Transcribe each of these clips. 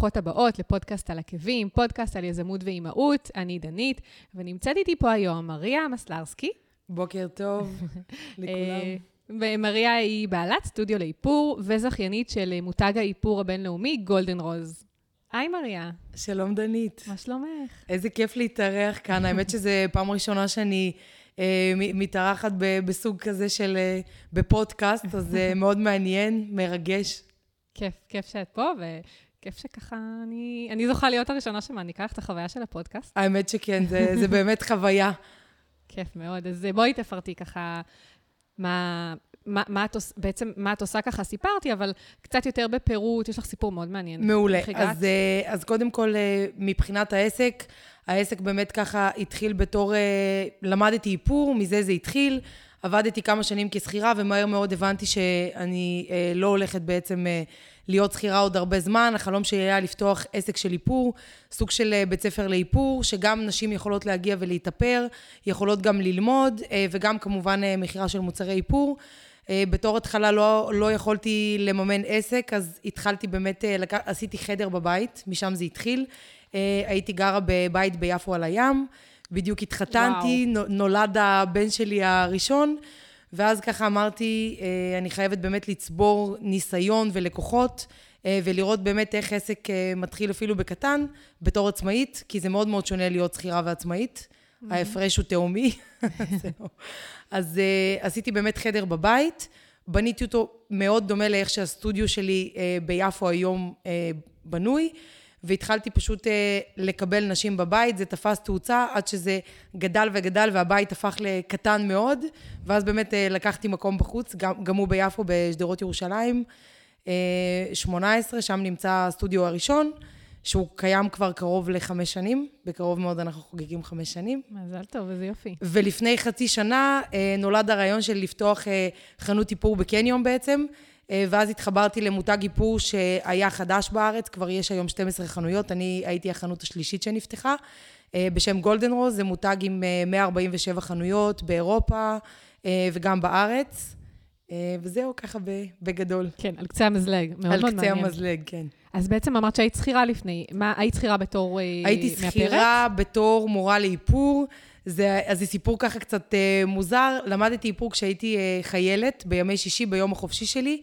ברוכות הבאות לפודקאסט על עקבים, פודקאסט על יזמות ואימהות. אני דנית, ונמצאת איתי פה היום מריה מסלרסקי. בוקר טוב לכולם. ומריה היא בעלת סטודיו לאיפור וזכיינית של מותג האיפור הבינלאומי גולדן רוז. היי מריה. שלום דנית. מה שלומך? איזה כיף להתארח כאן. האמת שזו פעם ראשונה שאני אה, מתארחת ב- בסוג כזה של... אה, בפודקאסט, אז זה מאוד מעניין, מרגש. כיף, כיף שאת פה, וכיף שככה אני... אני זוכה להיות הראשונה שמעניקה לך את החוויה של הפודקאסט. האמת שכן, זה, זה באמת חוויה. כיף מאוד. אז בואי תפרטי ככה מה, מה, מה את עושה, בעצם מה את עושה ככה סיפרתי, אבל קצת יותר בפירוט, יש לך סיפור מאוד מעניין. מעולה. אז, אה, אז קודם כל, אה, מבחינת העסק, העסק באמת ככה התחיל בתור, אה, למדתי איפור, מזה זה התחיל. עבדתי כמה שנים כשכירה, ומהר מאוד הבנתי שאני לא הולכת בעצם להיות שכירה עוד הרבה זמן. החלום שלי היה לפתוח עסק של איפור, סוג של בית ספר לאיפור, שגם נשים יכולות להגיע ולהתאפר, יכולות גם ללמוד, וגם כמובן מכירה של מוצרי איפור. אה, בתור התחלה לא, לא יכולתי לממן עסק, אז התחלתי באמת, אה, לק... עשיתי חדר בבית, משם זה התחיל. אה, הייתי גרה בבית ביפו על הים, בדיוק התחתנתי, וואו. נולד הבן שלי הראשון, ואז ככה אמרתי, אני חייבת באמת לצבור ניסיון ולקוחות. ולראות באמת איך עסק מתחיל אפילו בקטן, בתור עצמאית, כי זה מאוד מאוד שונה להיות שכירה ועצמאית. Mm-hmm. ההפרש הוא תהומי. אז uh, עשיתי באמת חדר בבית, בניתי אותו מאוד דומה לאיך שהסטודיו שלי uh, ביפו היום uh, בנוי, והתחלתי פשוט uh, לקבל נשים בבית, זה תפס תאוצה עד שזה גדל וגדל והבית הפך לקטן מאוד, ואז באמת uh, לקחתי מקום בחוץ, גם, גם הוא ביפו בשדרות ירושלים, uh, 18, שם נמצא הסטודיו הראשון. שהוא קיים כבר קרוב לחמש שנים, בקרוב מאוד אנחנו חוגגים חמש שנים. מזל טוב, איזה יופי. ולפני חצי שנה אה, נולד הרעיון של לפתוח אה, חנות איפור בקניון בעצם, אה, ואז התחברתי למותג איפור שהיה חדש בארץ, כבר יש היום 12 חנויות, אני הייתי החנות השלישית שנפתחה, בשם גולדן רוז, זה מותג עם 147 חנויות באירופה וגם בארץ. וזהו, ככה בגדול. כן, על קצה המזלג, מאוד מאוד מעניין. על קצה המזלג, כן. אז בעצם אמרת שהיית שכירה לפני. מה, היית שכירה בתור מאפרת? הייתי שכירה בתור מורה לאיפור. זה, אז זה סיפור ככה קצת אה, מוזר. למדתי איפור כשהייתי אה, חיילת, בימי שישי, ביום החופשי שלי.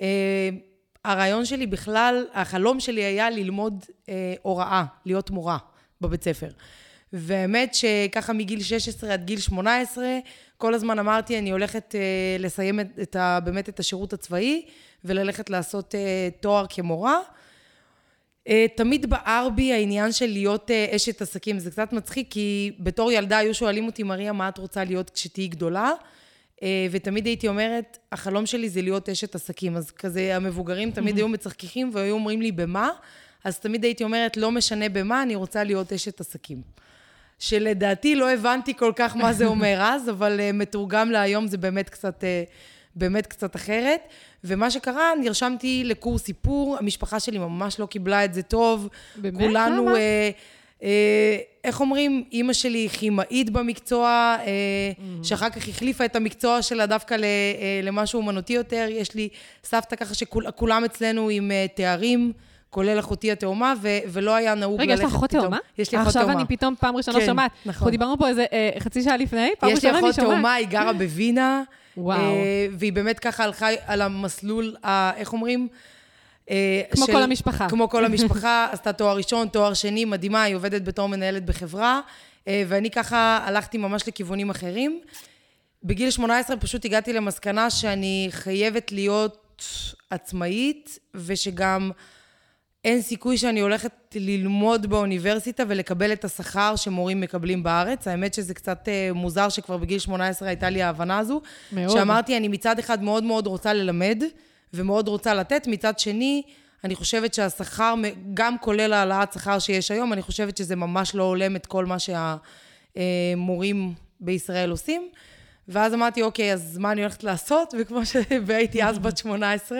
אה, הרעיון שלי בכלל, החלום שלי היה ללמוד אה, הוראה, להיות מורה בבית ספר. והאמת שככה מגיל 16 עד גיל 18, כל הזמן אמרתי, אני הולכת אה, לסיים את, את ה, באמת את השירות הצבאי וללכת לעשות אה, תואר כמורה. אה, תמיד בער בי העניין של להיות אה, אשת עסקים. זה קצת מצחיק, כי בתור ילדה היו שואלים אותי, מריה, מה את רוצה להיות כשתהיי גדולה? אה, ותמיד הייתי אומרת, החלום שלי זה להיות אשת עסקים. אז כזה, המבוגרים תמיד היו מצחקקים והיו אומרים לי, במה? אז תמיד הייתי אומרת, לא משנה במה, אני רוצה להיות אשת עסקים. שלדעתי לא הבנתי כל כך מה זה אומר אז, אבל מתורגם להיום זה באמת קצת, באמת קצת אחרת. ומה שקרה, נרשמתי לקורס סיפור, המשפחה שלי ממש לא קיבלה את זה טוב. באמת? כולנו, למה? אה, אה, איך אומרים, אימא שלי היא כימאית במקצוע, אה, mm-hmm. שאחר כך החליפה את המקצוע שלה דווקא ל, אה, למשהו אומנותי יותר. יש לי סבתא ככה שכולם אצלנו עם אה, תארים. כולל אחותי התאומה, ו- ולא היה נהוג רגע, ללכת פתאום. רגע, יש לך אחות תאומה? יש לי אחות תאומה. עכשיו אני פתאום פעם ראשונה כן, שומעת. נכון. אנחנו דיברנו פה איזה אה, חצי שעה לפני, פעם ראשונה אני שומעת. יש לי אחות תאומה, היא גרה בווינה. וואו. אה, והיא באמת ככה הלכה על המסלול, ה, איך אומרים? אה, כמו של, כל המשפחה. כמו כל המשפחה, עשתה תואר ראשון, תואר שני, מדהימה, היא עובדת בתור מנהלת בחברה, אה, ואני ככה הלכתי ממש לכיוונים אחרים. בגיל 18 פשוט הגעתי למסקנה שאני חייבת להיות עצמאית, ושגם... אין סיכוי שאני הולכת ללמוד באוניברסיטה ולקבל את השכר שמורים מקבלים בארץ. האמת שזה קצת uh, מוזר שכבר בגיל 18 הייתה לי ההבנה הזו. מאוד. שאמרתי, אני מצד אחד מאוד מאוד רוצה ללמד ומאוד רוצה לתת, מצד שני, אני חושבת שהשכר, גם כולל העלאת שכר שיש היום, אני חושבת שזה ממש לא הולם את כל מה שהמורים בישראל עושים. ואז אמרתי, אוקיי, אז מה אני הולכת לעשות? וכמו ש... והייתי אז בת 18.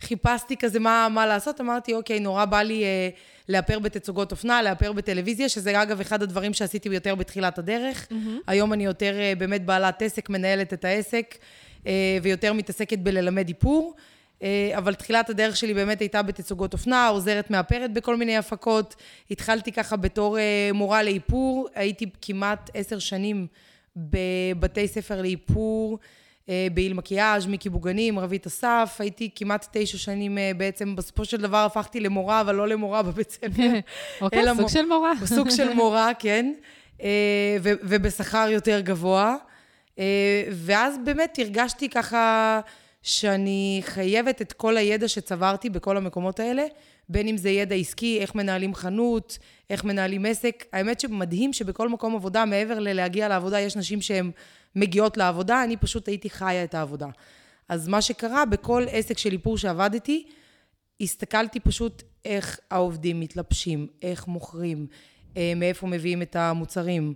חיפשתי כזה מה, מה לעשות, אמרתי, אוקיי, נורא בא לי אה, לאפר בתצוגות אופנה, לאפר בטלוויזיה, שזה אגב אחד הדברים שעשיתי יותר בתחילת הדרך. Mm-hmm. היום אני יותר אה, באמת בעלת עסק, מנהלת את העסק, אה, ויותר מתעסקת בללמד איפור. אה, אבל תחילת הדרך שלי באמת הייתה בתצוגות אופנה, עוזרת מאפרת בכל מיני הפקות. התחלתי ככה בתור אה, מורה לאיפור, הייתי כמעט עשר שנים בבתי ספר לאיפור, בעיל מקיאז', מיקי בוגנים, רבית אסף, הייתי כמעט תשע שנים בעצם, בסופו של דבר הפכתי למורה, אבל לא למורה בבית ספר. אוקיי, סוג מ... של מורה. סוג של מורה, כן. ו- ובשכר יותר גבוה. ואז באמת הרגשתי ככה... שאני חייבת את כל הידע שצברתי בכל המקומות האלה, בין אם זה ידע עסקי, איך מנהלים חנות, איך מנהלים עסק. האמת שמדהים שבכל מקום עבודה, מעבר ללהגיע לעבודה, יש נשים שהן מגיעות לעבודה, אני פשוט הייתי חיה את העבודה. אז מה שקרה, בכל עסק של איפור שעבדתי, הסתכלתי פשוט איך העובדים מתלבשים, איך מוכרים, אה, מאיפה מביאים את המוצרים.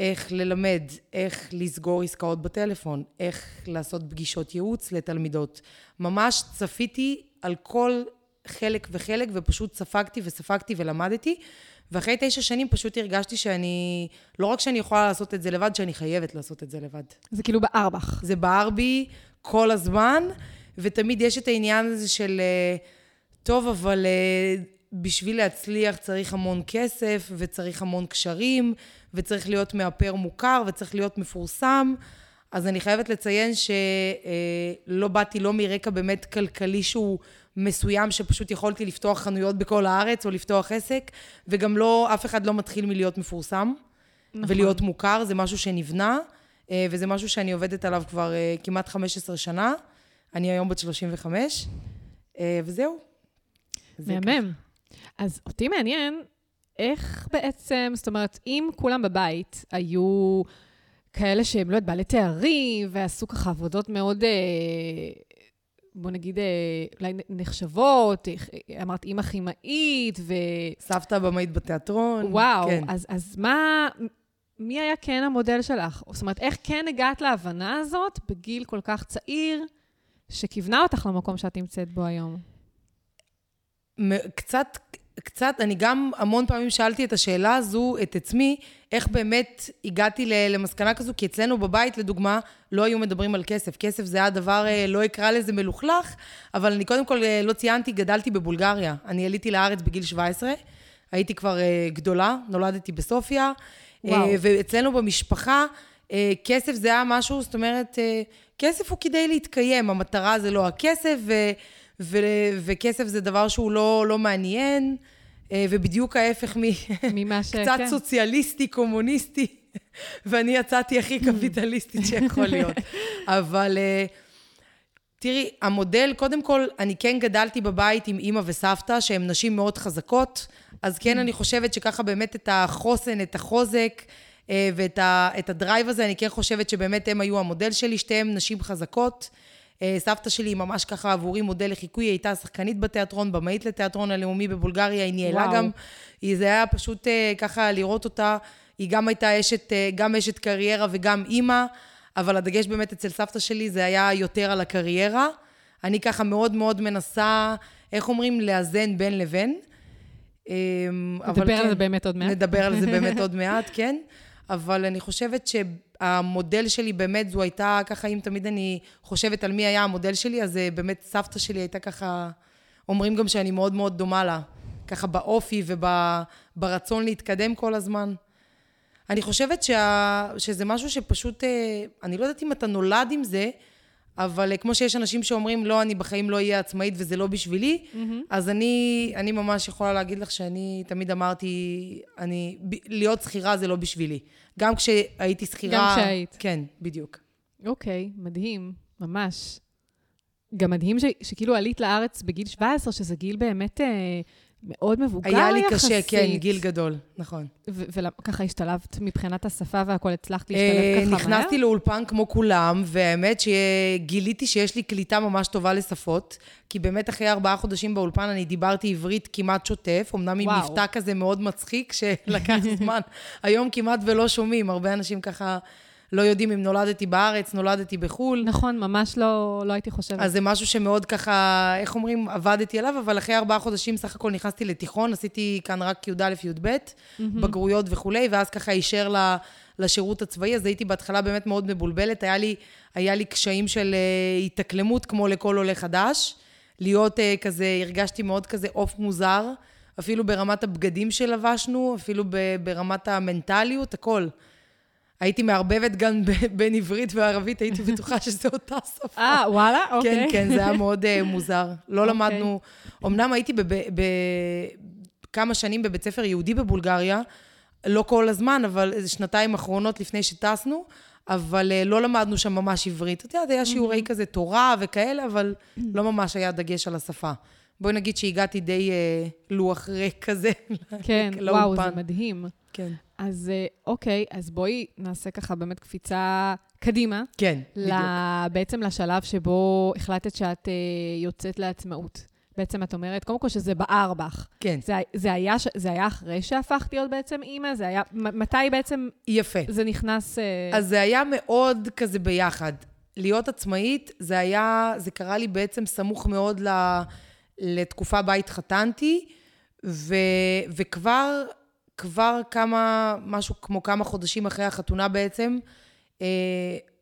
איך ללמד, איך לסגור עסקאות בטלפון, איך לעשות פגישות ייעוץ לתלמידות. ממש צפיתי על כל חלק וחלק ופשוט ספגתי וספגתי ולמדתי. ואחרי תשע שנים פשוט הרגשתי שאני, לא רק שאני יכולה לעשות את זה לבד, שאני חייבת לעשות את זה לבד. זה כאילו בער בך. זה בער בי כל הזמן, ותמיד יש את העניין הזה של, אה, טוב, אבל אה, בשביל להצליח צריך המון כסף, וצריך המון קשרים, וצריך להיות מאפר מוכר, וצריך להיות מפורסם. אז אני חייבת לציין שלא באתי לא מרקע באמת כלכלי שהוא מסוים, שפשוט יכולתי לפתוח חנויות בכל הארץ או לפתוח עסק, וגם לא, אף אחד לא מתחיל מלהיות מפורסם נכון. ולהיות מוכר, זה משהו שנבנה, אה, וזה משהו שאני עובדת עליו כבר אה, כמעט 15 שנה. אני היום בת 35, אה, וזהו. מהמם. אז אותי מעניין איך בעצם, זאת אומרת, אם כולם בבית היו כאלה שהם, לא יודעת, בעלי תארים, ועשו ככה עבודות מאוד, אה, בוא נגיד, אה, אולי נחשבות, אמרת אימא כימאית, ו... סבתא במאית בתיאטרון. וואו, כן. אז, אז מה, מי היה כן המודל שלך? זאת אומרת, איך כן הגעת להבנה הזאת בגיל כל כך צעיר, שכיוונה אותך למקום שאת נמצאת בו היום? קצת קצת, אני גם המון פעמים שאלתי את השאלה הזו, את עצמי, איך באמת הגעתי למסקנה כזו, כי אצלנו בבית, לדוגמה, לא היו מדברים על כסף. כסף זה היה דבר, אה, לא אקרא לזה מלוכלך, אבל אני קודם כל אה, לא ציינתי, גדלתי בבולגריה. אני עליתי לארץ בגיל 17, הייתי כבר אה, גדולה, נולדתי בסופיה. וואו. ואצלנו במשפחה, כסף זה היה משהו, זאת אומרת, כסף הוא כדי להתקיים, המטרה זה לא הכסף, ו... ו- וכסף זה דבר שהוא לא, לא מעניין, ובדיוק ההפך ממה ש... קצת כן. סוציאליסטי, קומוניסטי, ואני יצאתי הכי קפיטליסטית שיכול להיות. אבל אה, תראי, המודל, קודם כל, אני כן גדלתי בבית עם אימא וסבתא, שהן נשים מאוד חזקות, אז כן, אני חושבת שככה באמת את החוסן, את החוזק, אה, ואת ה, הדרייב הזה, אני כן חושבת שבאמת הם היו המודל שלי, שתיהן נשים חזקות. אה, סבתא שלי ממש ככה עבורי מודל לחיקוי, היא הייתה שחקנית בתיאטרון, במאית לתיאטרון הלאומי בבולגריה, היא ניהלה גם, זה היה פשוט אה, ככה לראות אותה, היא גם הייתה אשת, אה, גם אשת קריירה וגם אימא, אבל הדגש באמת אצל סבתא שלי זה היה יותר על הקריירה. אני ככה מאוד מאוד מנסה, איך אומרים, לאזן בין לבין. נדבר כן, על זה באמת עוד מעט. נדבר על זה באמת עוד מעט, כן. אבל אני חושבת שהמודל שלי באמת, זו הייתה ככה, אם תמיד אני חושבת על מי היה המודל שלי, אז אה, באמת סבתא שלי הייתה ככה, אומרים גם שאני מאוד מאוד דומה לה, ככה באופי וברצון להתקדם כל הזמן. אני חושבת שה, שזה משהו שפשוט, אה, אני לא יודעת אם אתה נולד עם זה, אבל אה, כמו שיש אנשים שאומרים, לא, אני בחיים לא אהיה עצמאית וזה לא בשבילי, mm-hmm. אז אני, אני ממש יכולה להגיד לך שאני תמיד אמרתי, אני, ב, להיות שכירה זה לא בשבילי. גם כשהייתי שכירה... גם כשהיית. כן, בדיוק. אוקיי, מדהים, ממש. גם מדהים ש, שכאילו עלית לארץ בגיל 17, שזה גיל באמת... אה, מאוד מבוגר יחסית. היה לי יחסית. קשה, כן, גיל גדול, נכון. וככה השתלבת מבחינת השפה והכול, הצלחת להשתלב אה, ככה מהר? נכנסתי לאולפן כמו כולם, והאמת שגיליתי שיש לי קליטה ממש טובה לשפות, כי באמת אחרי ארבעה חודשים באולפן אני דיברתי עברית כמעט שוטף, אמנם עם מבטא כזה מאוד מצחיק, שלקח זמן. היום כמעט ולא שומעים, הרבה אנשים ככה... לא יודעים אם נולדתי בארץ, נולדתי בחו"ל. נכון, ממש לא, לא הייתי חושבת. אז זה משהו שמאוד ככה, איך אומרים, עבדתי עליו, אבל אחרי ארבעה חודשים סך הכל נכנסתי לתיכון, עשיתי כאן רק י"א, י"ב, mm-hmm. בגרויות וכולי, ואז ככה אישר לשירות הצבאי, אז הייתי בהתחלה באמת מאוד מבולבלת, היה לי, היה לי קשיים של uh, התאקלמות כמו לכל עולה חדש. להיות uh, כזה, הרגשתי מאוד כזה עוף מוזר, אפילו ברמת הבגדים שלבשנו, אפילו ברמת המנטליות, הכל. הייתי מערבבת גם בין עברית וערבית, הייתי בטוחה שזו אותה שפה. אה, וואלה? כן, אוקיי. כן, כן, זה היה מאוד uh, מוזר. לא. אוקיי. למדנו... אמנם הייתי בכמה שנים בבית ספר יהודי בבולגריה, לא כל הזמן, אבל איזה שנתיים אחרונות לפני שטסנו, אבל uh, לא למדנו שם ממש עברית. את יודעת, היה שיעורי כזה תורה וכאלה, אבל לא ממש היה דגש על השפה. בואי נגיד שהגעתי די uh, לוח ריק כזה. כן, וואו, זה מדהים. כן. אז אה, אוקיי, אז בואי נעשה ככה באמת קפיצה קדימה. כן, בדיוק. בעצם לשלב שבו החלטת שאת uh, יוצאת לעצמאות. בעצם את אומרת, קודם כל שזה בער בך. כן. זה, זה, היה, זה היה אחרי שהפכת להיות בעצם אימא? זה היה, מתי בעצם... יפה. זה נכנס... Uh... אז זה היה מאוד כזה ביחד. להיות עצמאית, זה היה, זה קרה לי בעצם סמוך מאוד ל, לתקופה בה התחתנתי, ו, וכבר כבר כמה, משהו כמו כמה חודשים אחרי החתונה בעצם, אה,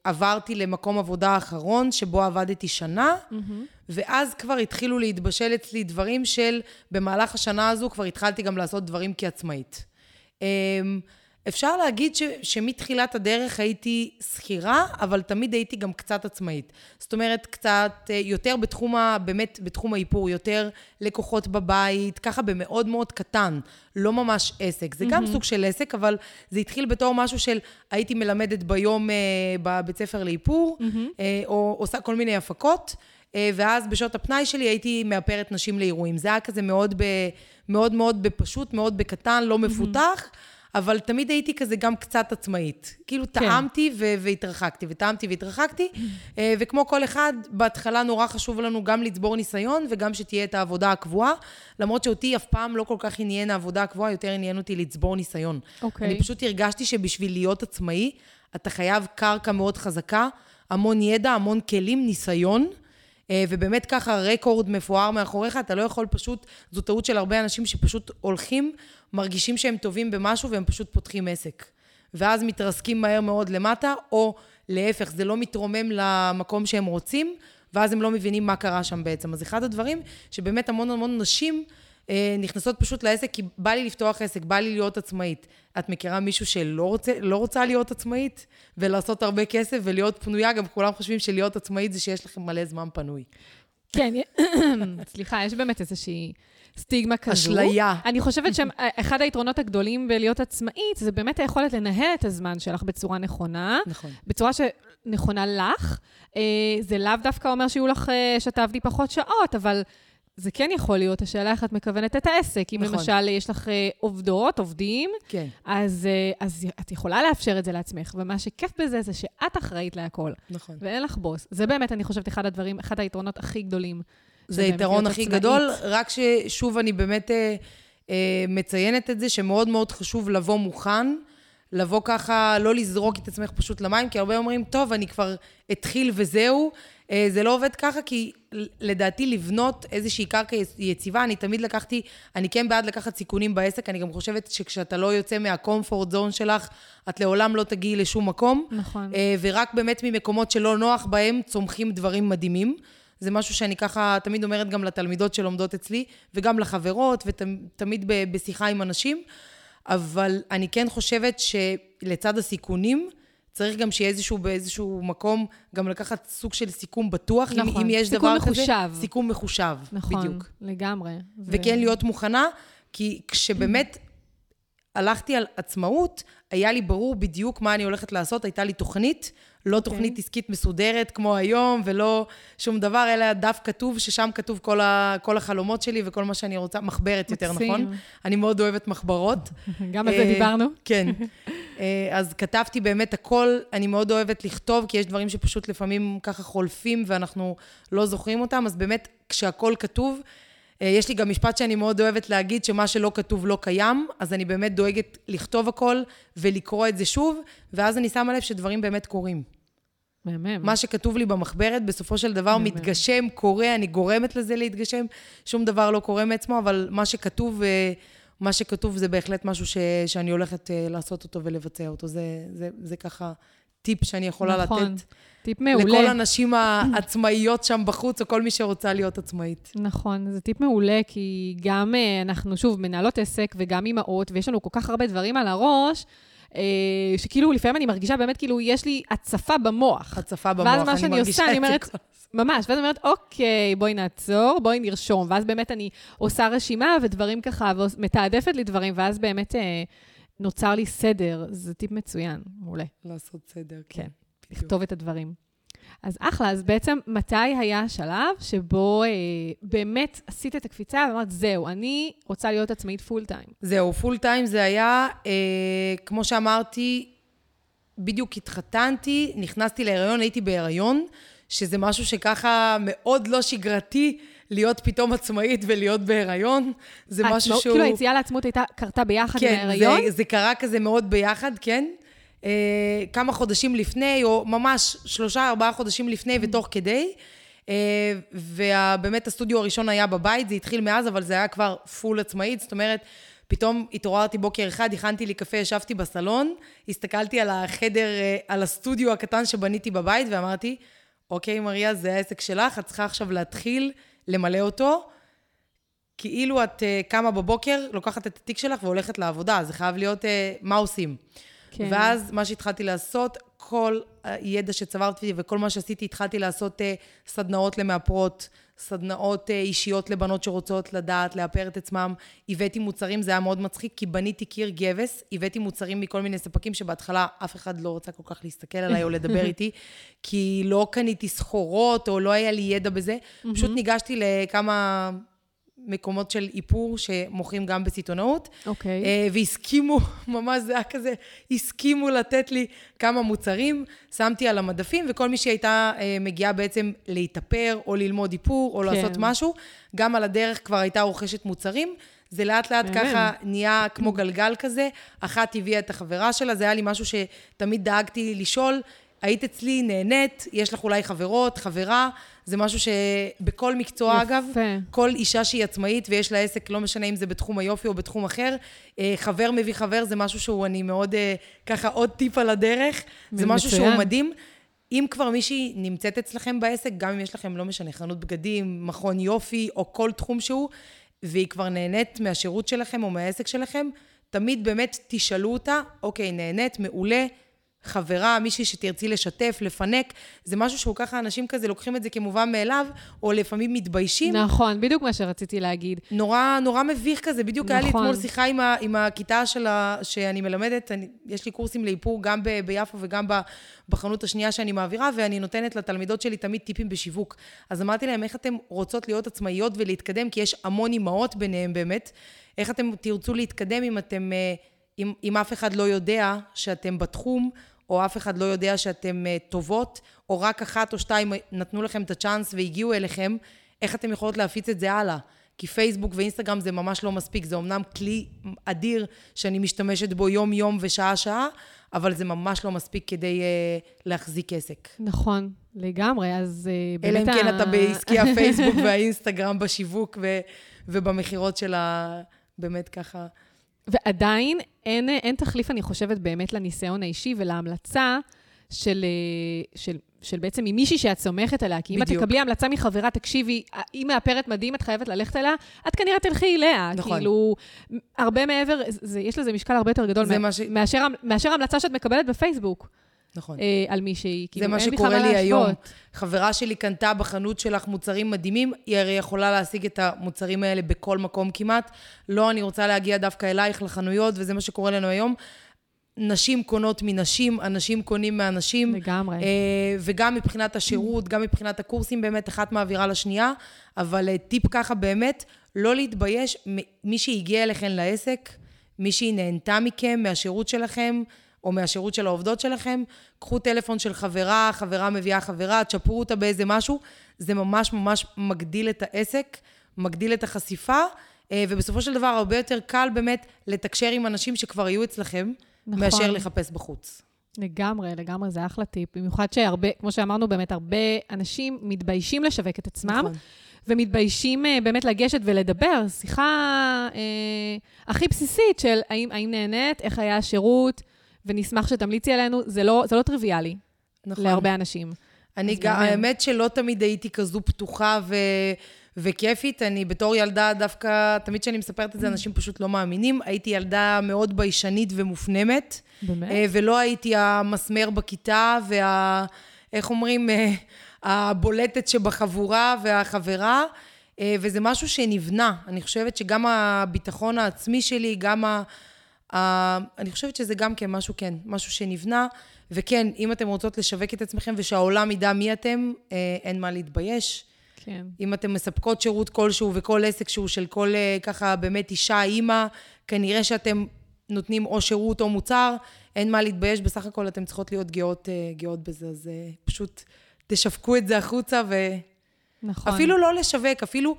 עברתי למקום עבודה האחרון, שבו עבדתי שנה, mm-hmm. ואז כבר התחילו להתבשל אצלי דברים של, במהלך השנה הזו כבר התחלתי גם לעשות דברים כעצמאית. אה, אפשר להגיד ש, שמתחילת הדרך הייתי שכירה, אבל תמיד הייתי גם קצת עצמאית. זאת אומרת, קצת אה, יותר בתחום ה... באמת בתחום האיפור, יותר לקוחות בבית, ככה במאוד מאוד קטן, לא ממש עסק. זה mm-hmm. גם סוג של עסק, אבל זה התחיל בתור משהו של הייתי מלמדת ביום אה, בבית ספר לאיפור, mm-hmm. אה, או עושה כל מיני הפקות. אה, ואז בשעות הפנאי שלי הייתי מאפרת נשים לאירועים. זה היה כזה מאוד, ב, מאוד מאוד בפשוט, מאוד בקטן, לא מפותח. Mm-hmm. אבל תמיד הייתי כזה גם קצת עצמאית. כאילו כן. טעמתי ו- והתרחקתי, וטעמתי והתרחקתי, אה, וכמו כל אחד, בהתחלה נורא חשוב לנו גם לצבור ניסיון, וגם שתהיה את העבודה הקבועה, למרות שאותי אף פעם לא כל כך עניין העבודה הקבועה, יותר עניין אותי לצבור ניסיון. אוקיי. אני פשוט הרגשתי שבשביל להיות עצמאי, אתה חייב קרקע מאוד חזקה, המון ידע, המון כלים, ניסיון. אה, ובאמת ככה רקורד מפואר מאחוריך, אתה לא יכול פשוט, זו טעות של הרבה אנשים שפשוט הולכים, מרגישים שהם טובים במשהו והם פשוט פותחים עסק. ואז מתרסקים מהר מאוד למטה, או להפך, זה לא מתרומם למקום שהם רוצים, ואז הם לא מבינים מה קרה שם בעצם. אז אחד הדברים שבאמת המון המון נשים נכנסות פשוט לעסק, כי בא לי לפתוח עסק, בא לי להיות עצמאית. את מכירה מישהו שלא רוצה, לא רוצה להיות עצמאית ולעשות הרבה כסף ולהיות פנויה? גם כולם חושבים שלהיות עצמאית זה שיש לכם מלא זמן פנוי. כן, סליחה, יש באמת איזושהי סטיגמה כזו. אשליה. אני חושבת שאחד היתרונות הגדולים בלהיות עצמאית, זה באמת היכולת לנהל את הזמן שלך בצורה נכונה. נכון. בצורה שנכונה לך. אה, זה לאו דווקא אומר שיהיו לך, אה, שתעבדי פחות שעות, אבל... זה כן יכול להיות, השאלה איך את מכוונת את העסק. אם נכון. למשל יש לך אה, עובדות, עובדים, כן. אז, אה, אז את יכולה לאפשר את זה לעצמך. ומה שכיף בזה זה שאת אחראית להכל. נכון. ואין לך בוס. זה באמת, אני חושבת, אחד הדברים, אחד היתרונות הכי גדולים. זה היתרון הכי עצמאית. גדול, רק ששוב, אני באמת אה, אה, מציינת את זה, שמאוד מאוד חשוב לבוא מוכן. לבוא ככה, לא לזרוק את עצמך פשוט למים, כי הרבה אומרים, טוב, אני כבר אתחיל וזהו. אה, זה לא עובד ככה, כי לדעתי לבנות איזושהי קרקע יציבה, אני תמיד לקחתי, אני כן בעד לקחת סיכונים בעסק, אני גם חושבת שכשאתה לא יוצא מהקומפורט זון שלך, את לעולם לא תגיעי לשום מקום. נכון. אה, ורק באמת ממקומות שלא נוח בהם, צומחים דברים מדהימים. זה משהו שאני ככה תמיד אומרת גם לתלמידות שלומדות אצלי, וגם לחברות, ותמיד בשיחה עם אנשים. אבל אני כן חושבת שלצד הסיכונים, צריך גם שיהיה איזשהו, באיזשהו מקום, גם לקחת סוג של סיכום בטוח, נכון, אם, אם יש דבר מחושב. כזה. סיכום מחושב. סיכום מחושב, נכון, בדיוק. נכון, לגמרי. וכן זה... להיות מוכנה, כי כשבאמת הלכתי על עצמאות, היה לי ברור בדיוק מה אני הולכת לעשות, הייתה לי תוכנית, לא okay. אוקיי. תוכנית עסקית מסודרת כמו היום, ולא שום דבר, אלא דף כתוב, ששם כתוב כל, ה, כל החלומות שלי וכל מה שאני רוצה, מחברת יותר, מקסים. נכון? אני מאוד אוהבת מחברות. גם על זה אה, דיברנו. כן. אה, אז כתבתי באמת הכל, אני מאוד אוהבת לכתוב, כי יש דברים שפשוט לפעמים ככה חולפים ואנחנו לא זוכרים אותם, אז באמת, כשהכול כתוב, אה, יש לי גם משפט שאני מאוד אוהבת להגיד, שמה שלא כתוב לא קיים, אז אני באמת דואגת לכתוב הכל ולקרוא את זה שוב, ואז אני שמה לב שדברים באמת קורים. מהמם. מה שכתוב לי במחברת, בסופו של דבר מהמם. מתגשם, קורה, אני גורמת לזה להתגשם, שום דבר לא קורה מעצמו, אבל מה שכתוב, אה, מה שכתוב זה בהחלט משהו ש, שאני הולכת אה, לעשות אותו ולבצע אותו. זה, זה, זה ככה טיפ שאני יכולה נכון. לתת. טיפ מעולה. לכל הנשים העצמאיות שם בחוץ, או כל מי שרוצה להיות עצמאית. נכון, זה טיפ מעולה, כי גם אה, אנחנו, שוב, מנהלות עסק וגם אימהות, ויש לנו כל כך הרבה דברים על הראש, שכאילו לפעמים אני מרגישה באמת כאילו יש לי הצפה במוח. הצפה במוח, ואז מה אני שאני מרגישה עושה, את אני זה אומרת, ממש, ואז אני אומרת, אוקיי, בואי נעצור, בואי נרשום. ואז באמת אני עושה רשימה ודברים ככה, ומתעדפת לי דברים, ואז באמת אה, נוצר לי סדר. זה טיפ מצוין, מעולה. לעשות סדר, כן, כן. לכתוב את הדברים. אז אחלה, אז בעצם מתי היה השלב שבו אה, באמת עשית את הקפיצה ואמרת, זהו, אני רוצה להיות עצמאית full time. זהו, full טיים זה היה, אה, כמו שאמרתי, בדיוק התחתנתי, נכנסתי להיריון, הייתי בהיריון, שזה משהו שככה מאוד לא שגרתי להיות פתאום עצמאית ולהיות בהיריון. זה משהו העצמאות- שהוא... כאילו היציאה לעצמאות הייתה, קרתה ביחד עם כן, ההיריון? זה, זה קרה כזה מאוד ביחד, כן. אה, כמה חודשים לפני, או ממש שלושה, ארבעה חודשים לפני Mm-hmm. ותוך כדי. אה, ובאמת הסטודיו הראשון היה בבית, זה התחיל מאז, אבל זה היה כבר פול עצמאית, זאת אומרת, פתאום התעוררתי בוקר אחד, הכנתי לי קפה, ישבתי בסלון, הסתכלתי על החדר, אה, על הסטודיו הקטן שבניתי בבית, ואמרתי, אוקיי, מריה, זה העסק שלך, את צריכה עכשיו להתחיל למלא אותו. כאילו את uh, קמה בבוקר, לוקחת את התיק שלך והולכת לעבודה, זה חייב להיות uh, מה עושים. כן. ואז מה שהתחלתי לעשות, כל הידע שצברתי וכל מה שעשיתי, התחלתי לעשות uh, סדנאות למאפרות, סדנאות uh, אישיות לבנות שרוצות לדעת, לאפר את עצמם. הבאתי מוצרים, זה היה מאוד מצחיק, כי בניתי קיר גבס, הבאתי מוצרים מכל מיני ספקים שבהתחלה אף אחד לא רצה כל כך להסתכל עליי או לדבר איתי, כי לא קניתי סחורות או לא היה לי ידע בזה. פשוט ניגשתי לכמה... מקומות של איפור שמוכרים גם בסיטונאות. אוקיי. אה, והסכימו, ממש זה היה כזה, הסכימו לתת לי כמה מוצרים, שמתי על המדפים, וכל מי שהייתה אה, מגיעה בעצם להתאפר, או ללמוד איפור, או כן. לעשות משהו, גם על הדרך כבר הייתה רוכשת מוצרים. זה לאט לאט מהמם. ככה נהיה כמו גלגל כזה. אחת הביאה את החברה שלה, זה היה לי משהו שתמיד דאגתי לשאול. היית אצלי, נהנית, יש לך אולי חברות, חברה, זה משהו שבכל מקצוע, יפה. אגב, כל אישה שהיא עצמאית ויש לה עסק, לא משנה אם זה בתחום היופי או בתחום אחר, אה, חבר מביא חבר, זה משהו שהוא, אני מאוד, אה, ככה, עוד טיפ על הדרך. זה משהו שהוא מצוין. מדהים. אם כבר מישהי נמצאת אצלכם בעסק, גם אם יש לכם, לא משנה, חנות בגדים, מכון יופי, או כל תחום שהוא, והיא כבר נהנית מהשירות שלכם או מהעסק שלכם, תמיד באמת תשאלו אותה, אוקיי, נהנית, מעולה, חברה, מישהי שתרצי לשתף, לפנק, זה משהו שהוא ככה, אנשים כזה לוקחים את זה כמובן מאליו, או לפעמים מתביישים. נכון, בדיוק מה שרציתי להגיד. נורא, נורא מביך כזה. בדיוק נכון. היה לי נכון. אתמול שיחה עם, ה, עם הכיתה של ה, שאני מלמדת, אני, יש לי קורסים לאיפור גם ב, ביפו וגם ב, בחנות השנייה שאני מעבירה, ואני נותנת לתלמידות שלי תמיד טיפים בשיווק. אז אמרתי להם, איך אתן רוצות להיות עצמאיות ולהתקדם, כי יש המון אימהות ביניהם באמת. איך אתם תרצו להתקדם אם אתם, אה, אם, אם אף אחד לא יודע שאתם בתחום, או אף אחד לא יודע שאתם אה, טובות, או רק אחת או שתיים נתנו לכם את הצ'אנס והגיעו אליכם, איך אתם יכולות להפיץ את זה הלאה? כי פייסבוק ואינסטגרם זה ממש לא מספיק, זה אמנם כלי אדיר שאני משתמשת בו יום-יום ושעה-שעה, אבל זה ממש לא מספיק כדי uh, להחזיק עסק. נכון, לגמרי, אז uh, אלא באמת... אם כן ה- אתה בעסקי הפייסבוק והאינסטגרם בשיווק ו- ובמכירות של ה... באמת ככה. ועדיין אין, אין תחליף, אני חושבת, באמת לניסיון האישי ולהמלצה של, אה, של, של בעצם ממישהי שאת סומכת עליה. כי אם את בדיוק. תקבלי המלצה מחברה, תקשיבי, היא מאפרת מדהים, את חייבת ללכת אליה, את כנראה תלכי אליה. נכון. כאילו, הרבה מעבר, זה, יש לזה משקל הרבה יותר גדול מה ש- מאשר, מאשר המלצה שאת מקבלת בפייסבוק נכון. אה, על מישהי. זה כאילו, מה שקורה לי היום. חברה שלי קנתה בחנות שלך מוצרים מדהימים, היא הרי יכולה להשיג את המוצרים האלה בכל מקום כמעט. לא, אני רוצה להגיע דווקא אלייך לחנויות, וזה מה שקורה לנו היום. נשים קונות מנשים, אנשים קונים מאנשים. לגמרי. אה, וגם מבחינת השירות, גם מבחינת הקורסים, באמת, אחת מעבירה לשנייה. אבל אה, טיפ ככה, באמת, לא להתבייש. מי שהגיע אליכם לעסק, מי שהיא נהנתה מכם, מהשירות שלכם, או מהשירות של העובדות שלכם, קחו טלפון של חברה, חברה מביאה חברה, תשפרו אותה באיזה משהו, זה ממש ממש מגדיל את העסק, מגדיל את החשיפה, אה, ובסופו של דבר הרבה יותר קל באמת לתקשר עם אנשים שכבר היו אצלכם, נכון. מאשר לחפש בחוץ. לגמרי, לגמרי, זה אחלה טיפ. במיוחד שהרבה, כמו שאמרנו, באמת הרבה אנשים מתביישים לשווק את עצמם, נכון. ומתביישים אה, באמת לגשת ולדבר. שיחה אה, הכי בסיסית של האם, האם נהנית, איך היה השירות, ונשמח שתמליצי עלינו, זה לא, זה לא טריוויאלי נכון. להרבה אנשים. אני גם, האמת שלא תמיד הייתי כזו פתוחה ו... וכיפית. אני בתור ילדה דווקא, תמיד כשאני מספרת את זה, אנשים פשוט לא מאמינים. הייתי ילדה מאוד ביישנית ומופנמת. באמת? אה, ולא הייתי המסמר בכיתה וה... איך אומרים? אה, הבולטת שבחבורה והחברה. אה, וזה משהו שנבנה. אני חושבת שגם הביטחון העצמי שלי, גם ה... ה... אני חושבת שזה גם כן משהו, כן, משהו שנבנה. וכן, אם אתם רוצות לשווק את עצמכם ושהעולם ידע מי אתם, אין מה להתבייש. כן. אם אתן מספקות שירות כלשהו וכל עסק שהוא של כל אה, ככה באמת אישה, אימא, כנראה שאתם נותנים או שירות או מוצר, אין מה להתבייש, בסך הכל אתן צריכות להיות גאות, אה, גאות בזה, אז אה, פשוט תשווקו את זה החוצה ו... נכון. אפילו לא לשווק, אפילו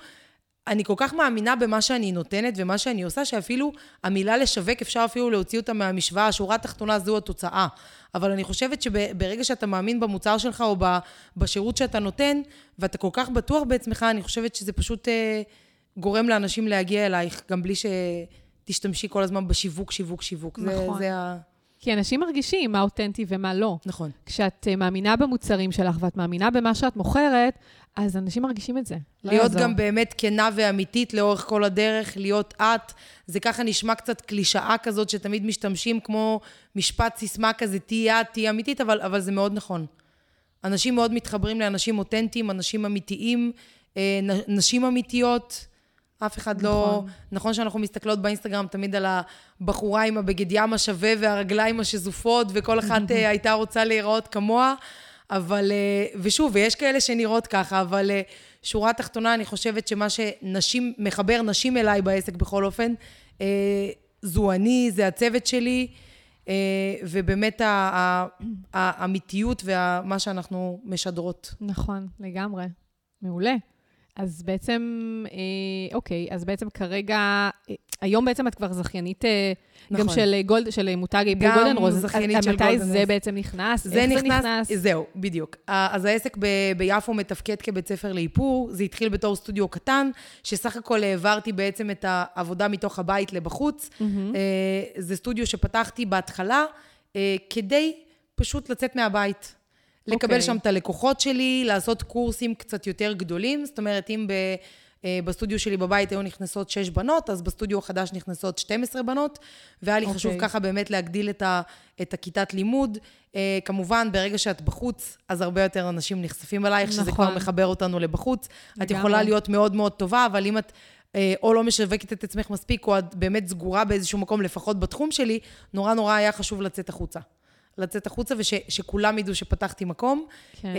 אני כל כך מאמינה במה שאני נותנת ומה שאני עושה, שאפילו המילה לשווק, אפשר אפילו להוציא אותה מהמשוואה, השורה התחתונה זו התוצאה. אבל אני חושבת שברגע שאתה מאמין במוצר שלך או בשירות שאתה נותן, ואתה כל כך בטוח בעצמך, אני חושבת שזה פשוט אה, גורם לאנשים להגיע אלייך, גם בלי שתשתמשי כל הזמן בשיווק, שיווק, שיווק. נכון. זה, זה ה... כי אנשים מרגישים מה אותנטי ומה לא. נכון. כשאת אה, מאמינה במוצרים שלך ואת מאמינה במה שאת מוכרת, אז אנשים מרגישים את זה. לא להיות לא גם באמת כנה ואמיתית לאורך כל הדרך, להיות את. זה ככה נשמע קצת קלישאה כזאת, שתמיד משתמשים כמו משפט סיסמה כזה, תהיי את, תהיי אמיתית, אבל, אבל זה מאוד נכון. אנשים מאוד מתחברים לאנשים אותנטיים, אנשים אמיתיים, אה, נשים אמיתיות. אף אחד לא- נכון. לא... נכון שאנחנו מסתכלות באינסטגרם תמיד על הבחורה עם הבגד ים השווה והרגליים השזופות, וכל אחת אה, הייתה רוצה להיראות כמוה, אבל... אה, ושוב, ויש כאלה שנראות ככה, אבל אה, שורה תחתונה, אני חושבת שמה שנשים, מחבר נשים אליי בעסק בכל אופן, זו אני, זה הצוות שלי, ובאמת האמיתיות ומה שאנחנו משדרות. נכון, לגמרי. מעולה. אז בעצם, אה, אוקיי, אז בעצם כרגע, אה, היום בעצם את כבר זכיינית אה, נכון. גם של, גולד, של מותג איפי גולדן רוז. גם זכיינית של גולדן רוז. מתי זה בעצם נכנס? זה איך נכנס, זה נכנס? זהו, בדיוק. אז העסק ב, ביפו מתפקד כבית ספר לאיפור. זה התחיל בתור סטודיו קטן, שסך הכל העברתי בעצם את העבודה מתוך הבית לבחוץ. Mm-hmm. זה סטודיו שפתחתי בהתחלה כדי פשוט לצאת מהבית. לקבל okay. אוקיי. שם את הלקוחות שלי, לעשות קורסים קצת יותר גדולים. זאת אומרת, אם ב, אה, בסטודיו שלי בבית היו נכנסות 6 בנות, אז בסטודיו החדש נכנסות 12 בנות, והיה לי okay. חשוב אוקיי. ככה באמת להגדיל את, ה, את הכיתת לימוד. אה, כמובן, ברגע שאת בחוץ, אז הרבה יותר אנשים נחשפים אלייך, נכון. שזה כבר מחבר אותנו לבחוץ. לגמרי. את יכולה להיות מאוד מאוד טובה, אבל אם את... אה, או לא משווקת את עצמך מספיק, או את באמת סגורה באיזשהו מקום, לפחות בתחום שלי, נורא נורא היה חשוב לצאת החוצה. לצאת החוצה ושכולם ידעו שפתחתי מקום. כן. אה,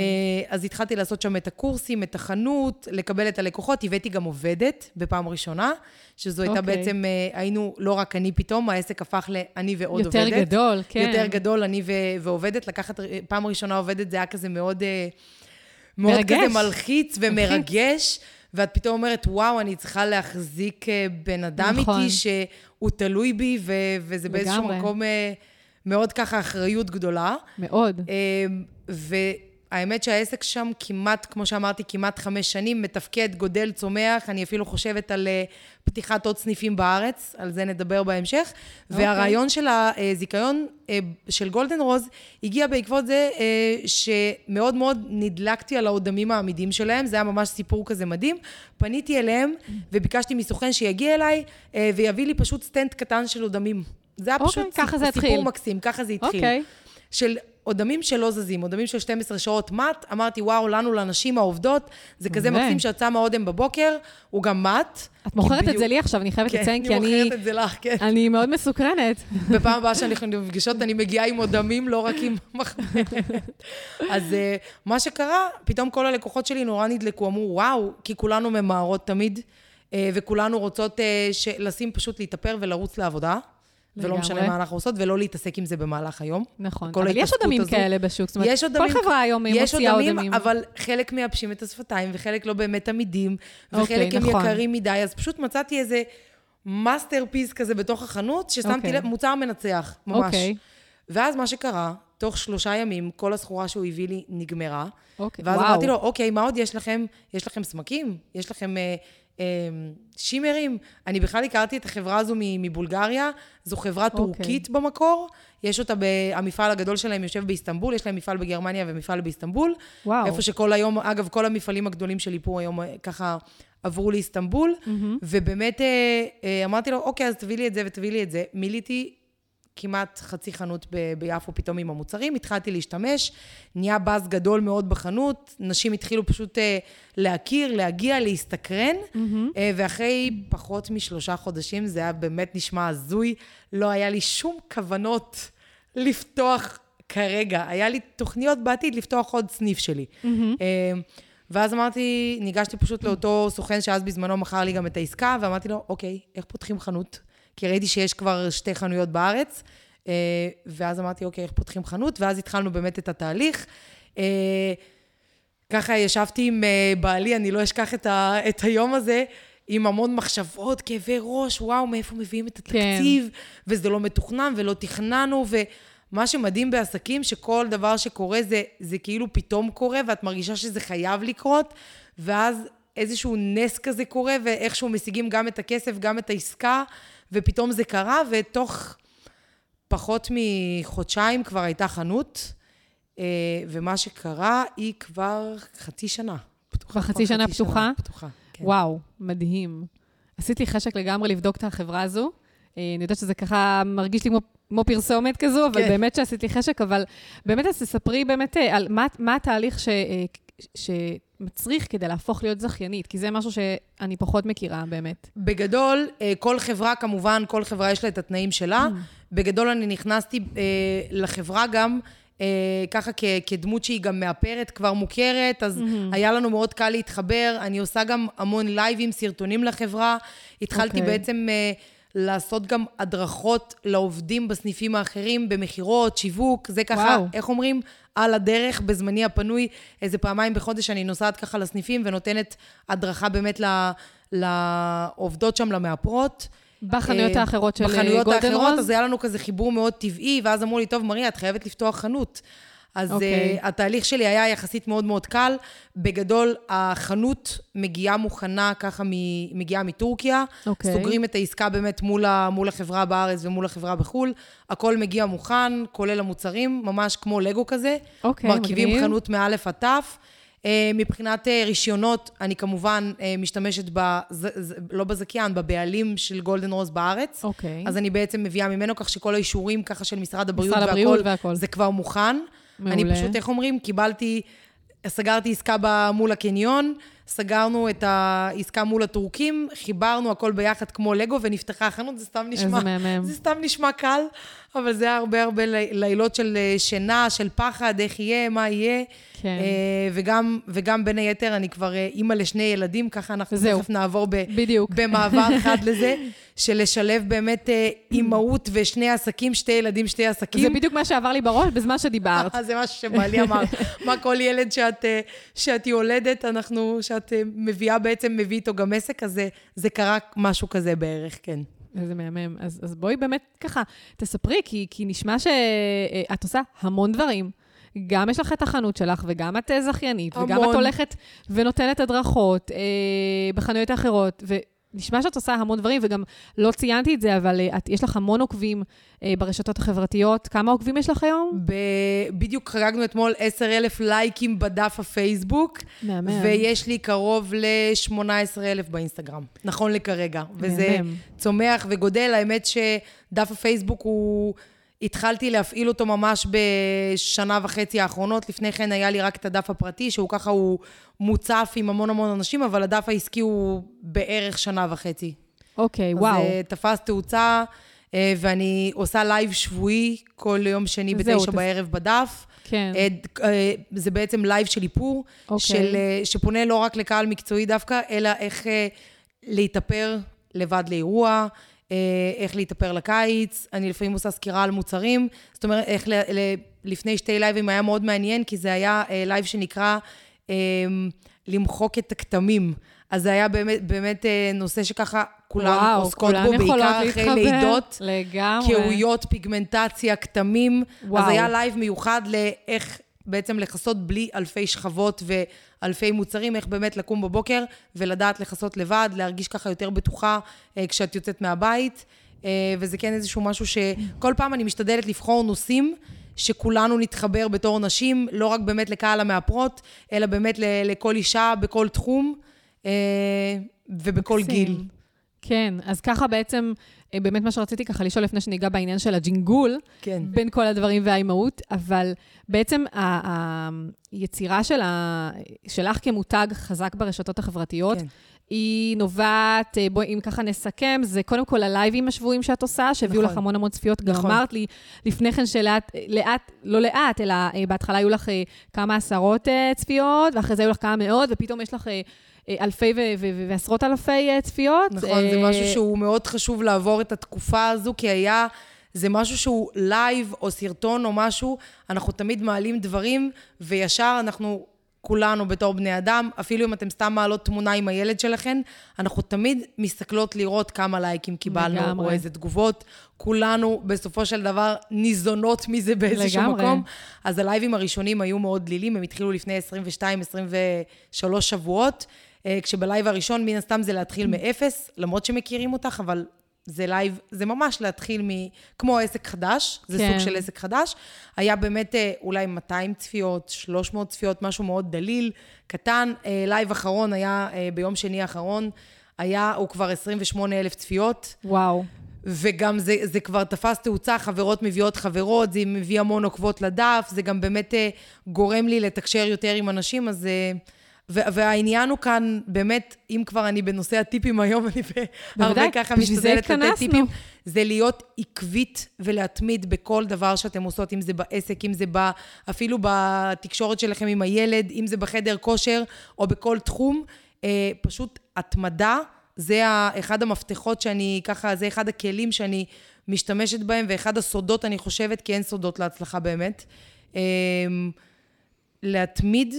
אז התחלתי לעשות שם את הקורסים, את החנות, לקבל את הלקוחות. הבאתי גם עובדת בפעם ראשונה, שזו הייתה אוקיי. בעצם, אה, היינו לא רק אני פתאום, העסק הפך לאני ועוד יותר עובדת. יותר גדול, כן. יותר גדול, אני ו- ועובדת. לקחת פעם ראשונה עובדת, זה היה כזה מאוד... אה, מאוד מרגש. כזה מלחיץ ומרגש. ואת פתאום אומרת, וואו, אני צריכה להחזיק בן אדם נכון. איתי שהוא תלוי בי, ו- וזה לגמרי. באיזשהו מקום... מאוד ככה אחריות גדולה. מאוד. אמ, והאמת שהעסק שם כמעט, כמו שאמרתי, כמעט חמש שנים, מתפקד, גודל, צומח. אני אפילו חושבת על אה, פתיחת עוד סניפים בארץ, על זה נדבר בהמשך. Okay. אוקיי. והרעיון של הזיכיון אה, של גולדן רוז הגיע בעקבות זה אה, שמאוד מאוד נדלקתי על האודמים העמידים שלהם, זה היה ממש סיפור כזה מדהים. פניתי אליהם וביקשתי מסוכן שיגיע אליי ויביא לי פשוט סטנד קטן של אודמים. זה היה אוקיי, פשוט ככה זה סיפור התחיל. מקסים, ככה זה התחיל. אוקיי. אוקיי. של אודמים שלא זזים, אודמים של 12 שעות מט, אמרתי, וואו, לנו, לנשים העובדות, זה כזה מקסים שאת שמה אודם בבוקר, הוא גם מט. את מוכרת בדיוק... את זה לי עכשיו, אני חייבת כן, לציין, כי אני... כן, אני מוכרת את זה לך, כן. אני מאוד מסוקרנת. בפעם הבאה שאנחנו נפגשות, אני מגיעה עם אודמים, לא רק עם מחברת. אז אה, מה שקרה, פתאום כל הלקוחות שלי נורא נדלקו, אמרו, וואו, כי כולנו ממהרות תמיד, אה, וכולנו רוצות אה, לשים פשוט להתאפר ולרוץ לעבודה. ולא משנה מה אנחנו עושות, ולא להתעסק עם זה במהלך היום. נכון, אבל יש אודמים כאלה בשוק. זאת אומרת, כל חברה היום מוציאה אודמים. אבל חלק מייבשים את השפתיים, וחלק לא באמת עמידים, וחלק אוקיי, הם נכון. יקרים מדי, אז פשוט מצאתי איזה masterpiece כזה בתוך החנות, ששמתי אוקיי. לב, מוצר מנצח, ממש. אוקיי. ואז מה שקרה, תוך שלושה ימים, כל הסחורה שהוא הביא לי נגמרה. אוקיי, ואז אמרתי לו, אוקיי, מה עוד יש לכם? יש לכם סמקים? יש לכם... אה, שימרים. אני בכלל הכרתי את החברה הזו מבולגריה, זו חברה okay. אוקיי. טורקית במקור. יש אותה, ב... המפעל הגדול שלהם יושב באיסטנבול, יש להם מפעל בגרמניה ומפעל באיסטנבול. וואו. איפה שכל היום, אגב, כל המפעלים הגדולים של איפור היום אה, ככה עברו לאיסטנבול, mm-hmm. ובאמת אה, אה, אמרתי לו, אוקיי, אז תביא לי את זה ותביא לי את זה. מילאתי כמעט חצי חנות ב- ביפו פתאום עם המוצרים, התחלתי להשתמש, נהיה באז גדול מאוד בחנות, נשים התחילו פשוט uh, להכיר, להגיע, להסתקרן, mm-hmm. uh, ואחרי פחות משלושה חודשים, זה היה באמת נשמע הזוי, לא היה לי שום כוונות לפתוח כרגע, היה לי תוכניות בעתיד לפתוח עוד סניף שלי. Mm-hmm. Uh, ואז אמרתי, ניגשתי פשוט לאותו סוכן שאז בזמנו מכר לי גם את העסקה, ואמרתי לו, אוקיי, איך פותחים חנות? כי ראיתי שיש כבר שתי חנויות בארץ, אה, ואז אמרתי, אוקיי, איך פותחים חנות? ואז התחלנו באמת את התהליך. אה, ככה ישבתי עם אה, בעלי, אני לא אשכח את, ה, את היום הזה, עם המון מחשבות, כאבי ראש, וואו, מאיפה מביאים את התקציב, כן. וזה לא מתוכנן ולא תכננו, ומה שמדהים בעסקים, שכל דבר שקורה זה, זה כאילו פתאום קורה, ואת מרגישה שזה חייב לקרות, ואז איזשהו נס כזה קורה, ואיכשהו משיגים גם את הכסף, גם את העסקה, ופתאום זה קרה, ותוך פחות מחודשיים כבר הייתה חנות, אה, ומה שקרה, היא כבר חצי שנה. כבר חצי שנה חצי פתוחה? שנה פתוחה, כן. וואו, מדהים. עשיתי חשק לגמרי לבדוק את החברה הזו. אה, אני יודעת שזה ככה מרגיש לי כמו, כמו פרסומת כזו, אבל כן. באמת שעשיתי חשק, אבל באמת אז תספרי באמת אה, על מה, מה התהליך ש, שמצריך כדי להפוך להיות זכיינית, כי זה משהו שאני פחות מכירה באמת. בגדול, כל חברה, כמובן, כל חברה יש לה את התנאים שלה. Mm. בגדול אני נכנסתי אה, לחברה גם אה, ככה כ, כדמות שהיא גם מאפרת, כבר מוכרת, אז mm-hmm. היה לנו מאוד קל להתחבר. אני עושה גם המון לייבים, סרטונים לחברה. התחלתי okay. אוקיי. בעצם אה, לעשות גם הדרכות לעובדים בסניפים האחרים, במכירות, שיווק, זה ככה, וואו. איך אומרים? על הדרך, בזמני הפנוי, איזה פעמיים בחודש אני נוסעת ככה לסניפים ונותנת הדרכה באמת לעובדות שם, למאפרות. בחנויות אה, האחרות של גולדן רוז? בחנויות האחרות, אז היה לנו כזה חיבור מאוד טבעי, ואז אמרו לי, טוב, מריה, את חייבת לפתוח חנות. אז okay. אוקיי. uh, התהליך שלי היה יחסית מאוד מאוד קל. בגדול, החנות מגיעה מוכנה, ככה מ, מגיעה מטורקיה. Okay. אוקיי. סוגרים את העסקה באמת מול, ה, מול החברה בארץ ומול החברה בחו"ל. הכל מגיע מוכן, כולל המוצרים, ממש כמו לגו כזה. אוקיי, okay, מרכיבים מגניב. חנות מאלף עד תף. אה, מבחינת אה, רישיונות, אני כמובן אה, משתמשת, בז, לא בזכיין, בבעלים של גולדן רוז בארץ. אוקיי. אז אני בעצם מביאה ממנו כך שכל האישורים ככה של משרד הבריאות משרד הבריאות והכל, זה כבר מוכן. מעולה. אני פשוט, איך אומרים, קיבלתי, סגרתי עסקה מול הקניון, סגרנו את העסקה מול הטורקים, חיברנו הכל ביחד כמו לגו ונפתחה החנות, זה סתם נשמע... איזה מהמם. זה סתם נשמע קל, אבל זה היה הרבה הרבה לילות של שינה, של פחד, איך יהיה, מה יהיה. כן. אה, וגם, וגם בין היתר, אני כבר אה, אימא לשני ילדים, ככה אנחנו תכף נעבור ב, בדיוק. במעבר חד לזה, של לשלב באמת אה, אימהות ושני עסקים, שתי ילדים, שתי עסקים. זה בדיוק מה שעבר לי בראש בזמן שדיברת. זה משהו שבעלי אמר, מה כל ילד שאת, שאת יולדת, אנחנו, שאת מביאה בעצם, מביא איתו גם עסק, אז זה, זה קרה משהו כזה בערך, כן. איזה מהמם. אז, אז בואי באמת ככה, תספרי, כי, כי נשמע שאת עושה המון דברים. גם יש לך את החנות שלך, וגם את אה, זכיינית, המון. וגם את הולכת ונותנת הדרכות אה, בחנויות האחרות, ונשמע שאת עושה המון דברים, וגם לא ציינתי את זה, אבל אה, את, יש לך המון עוקבים אה, ברשתות החברתיות. כמה עוקבים יש לך היום? ב... בדיוק חגגנו אתמול 10,000 לייקים בדף הפייסבוק, מהמם. ויש לי קרוב ל-18,000 באינסטגרם, נכון לכרגע. מהמם. וזה צומח וגדל. האמת שדף הפייסבוק הוא... התחלתי להפעיל אותו ממש בשנה וחצי האחרונות. לפני כן היה לי רק את הדף הפרטי, שהוא ככה, הוא מוצף עם המון המון אנשים, אבל הדף העסקי הוא בערך שנה וחצי. אוקיי, okay, וואו. אז uh, תפס תאוצה, uh, ואני עושה לייב שבועי כל יום שני בתשע בערב בדף. כן. אה, זה בעצם לייב של איפור, אוקיי. אוקיי. של, שפונה לא רק לקהל מקצועי דווקא, אלא איך להתאפר לבד לאירוע, אה, איך להתאפר לקיץ, אני לפעמים עושה סקירה על מוצרים, זאת אומרת, איך ל, ל, לפני שתי לייבים היה מאוד מעניין, כי זה היה אה, לייב שנקרא אה, למחוק את הכתמים. אז זה היה באמת, באמת נושא שככה כולם וואו, עוסקות בו, בעיקר אחרי להתחבר. לידות. לגמרי. קהויות, פיגמנטציה, כתמים. וואו. אז היה לייב מיוחד לאיך בעצם לכסות בלי אלפי שכבות ואלפי מוצרים, איך באמת לקום בבוקר ולדעת לכסות לבד, להרגיש ככה יותר בטוחה אה, כשאת יוצאת מהבית. אה, וזה כן איזשהו משהו שכל פעם אני משתדלת לבחור נושאים שכולנו נתחבר בתור נשים, לא רק באמת לקהל המאפרות, אלא באמת לכל אישה בכל תחום אה, ובכל מקסים. גיל. כן, אז ככה בעצם, אה, באמת מה שרציתי ככה לשאול לפני שניגע בעניין של הג'ינגול, כן. בין כל הדברים והאימהות, אבל בעצם היצירה של ה... שלך כמותג חזק ברשתות החברתיות, כן. היא נובעת, אה, בואי, אם ככה נסכם, זה קודם כל הלייבים השבויים שאת עושה, שהביאו נכון. לך המון המון צפיות. נכון. גם אמרת לי לפני כן שלאט, לאט, לא לאט, אלא אה, בהתחלה היו לך כמה עשרות צפיות, ואחרי זה היו לך כמה מאות, ופתאום יש לך אלפי ו- ו- ועשרות אלפי אה, צפיות. נכון, זה אה, משהו שהוא מאוד חשוב לעבור את התקופה הזו, כי היה... זה משהו שהוא לייב או סרטון או משהו, אנחנו תמיד מעלים דברים, וישר אנחנו כולנו בתור בני אדם, אפילו אם אתם סתם מעלות תמונה עם הילד שלכם, אנחנו תמיד מסתכלות לראות כמה לייקים קיבלנו, לגמרי. או איזה תגובות. כולנו בסופו של דבר ניזונות מזה באיזשהו לגמרי. מקום. אז הלייבים הראשונים היו מאוד דלילים, הם התחילו לפני 22-23 שבועות. אה, כשבלייב הראשון, מן הסתם זה להתחיל מאפס, למרות שמכירים אותך, אבל זה לייב, זה ממש להתחיל מ... כמו עסק חדש, זה כן. סוג של עסק חדש. היה באמת אה, אולי 200 צפיות, 300 צפיות, משהו מאוד דליל, קטן. אה, לייב אחרון היה ביום שני האחרון, היה, הוא כבר 28 אלף צפיות. וואו. וגם זה, זה כבר תפס תאוצה, חברות מביאות חברות, זה מביא המון עוקבות לדף, זה גם באמת גורם לי לתקשר יותר עם אנשים, אז... והעניין הוא כאן, באמת, אם כבר אני בנושא הטיפים היום, אני הרבה ככה משתדלת לתת טיפים, זה להיות עקבית ולהתמיד בכל דבר שאתם עושות, אם זה בעסק, אם זה ב, אפילו בתקשורת שלכם עם הילד, אם זה בחדר כושר או בכל תחום. אה, פשוט התמדה, זה אחד המפתחות שאני, ככה, זה אחד הכלים שאני משתמשת בהם, ואחד הסודות, אני חושבת, כי אין סודות להצלחה באמת. אה, להתמיד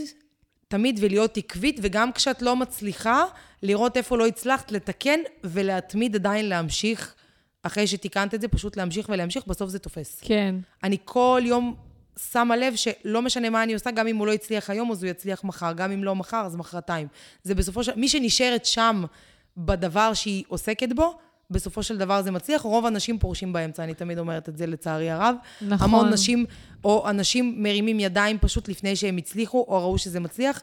תמיד ולהיות עקבית, וגם כשאת לא מצליחה, לראות איפה לא הצלחת, לתקן ולהתמיד עדיין להמשיך. אחרי שתיקנת את זה, פשוט להמשיך ולהמשיך, בסוף זה תופס. כן. אני כל יום שמה לב שלא משנה מה אני עושה, גם אם הוא לא הצליח היום, אז הוא יצליח מחר. גם אם לא מחר, אז מחרתיים. זה בסופו של... מי שנשארת שם בדבר שהיא עוסקת בו, בסופו של דבר זה מצליח. רוב הנשים פורשים באמצע, אני תמיד אומרת את זה לצערי הרב. נכון. המון נשים, או אנשים מרימים ידיים פשוט לפני שהם הצליחו, או ראו שזה מצליח.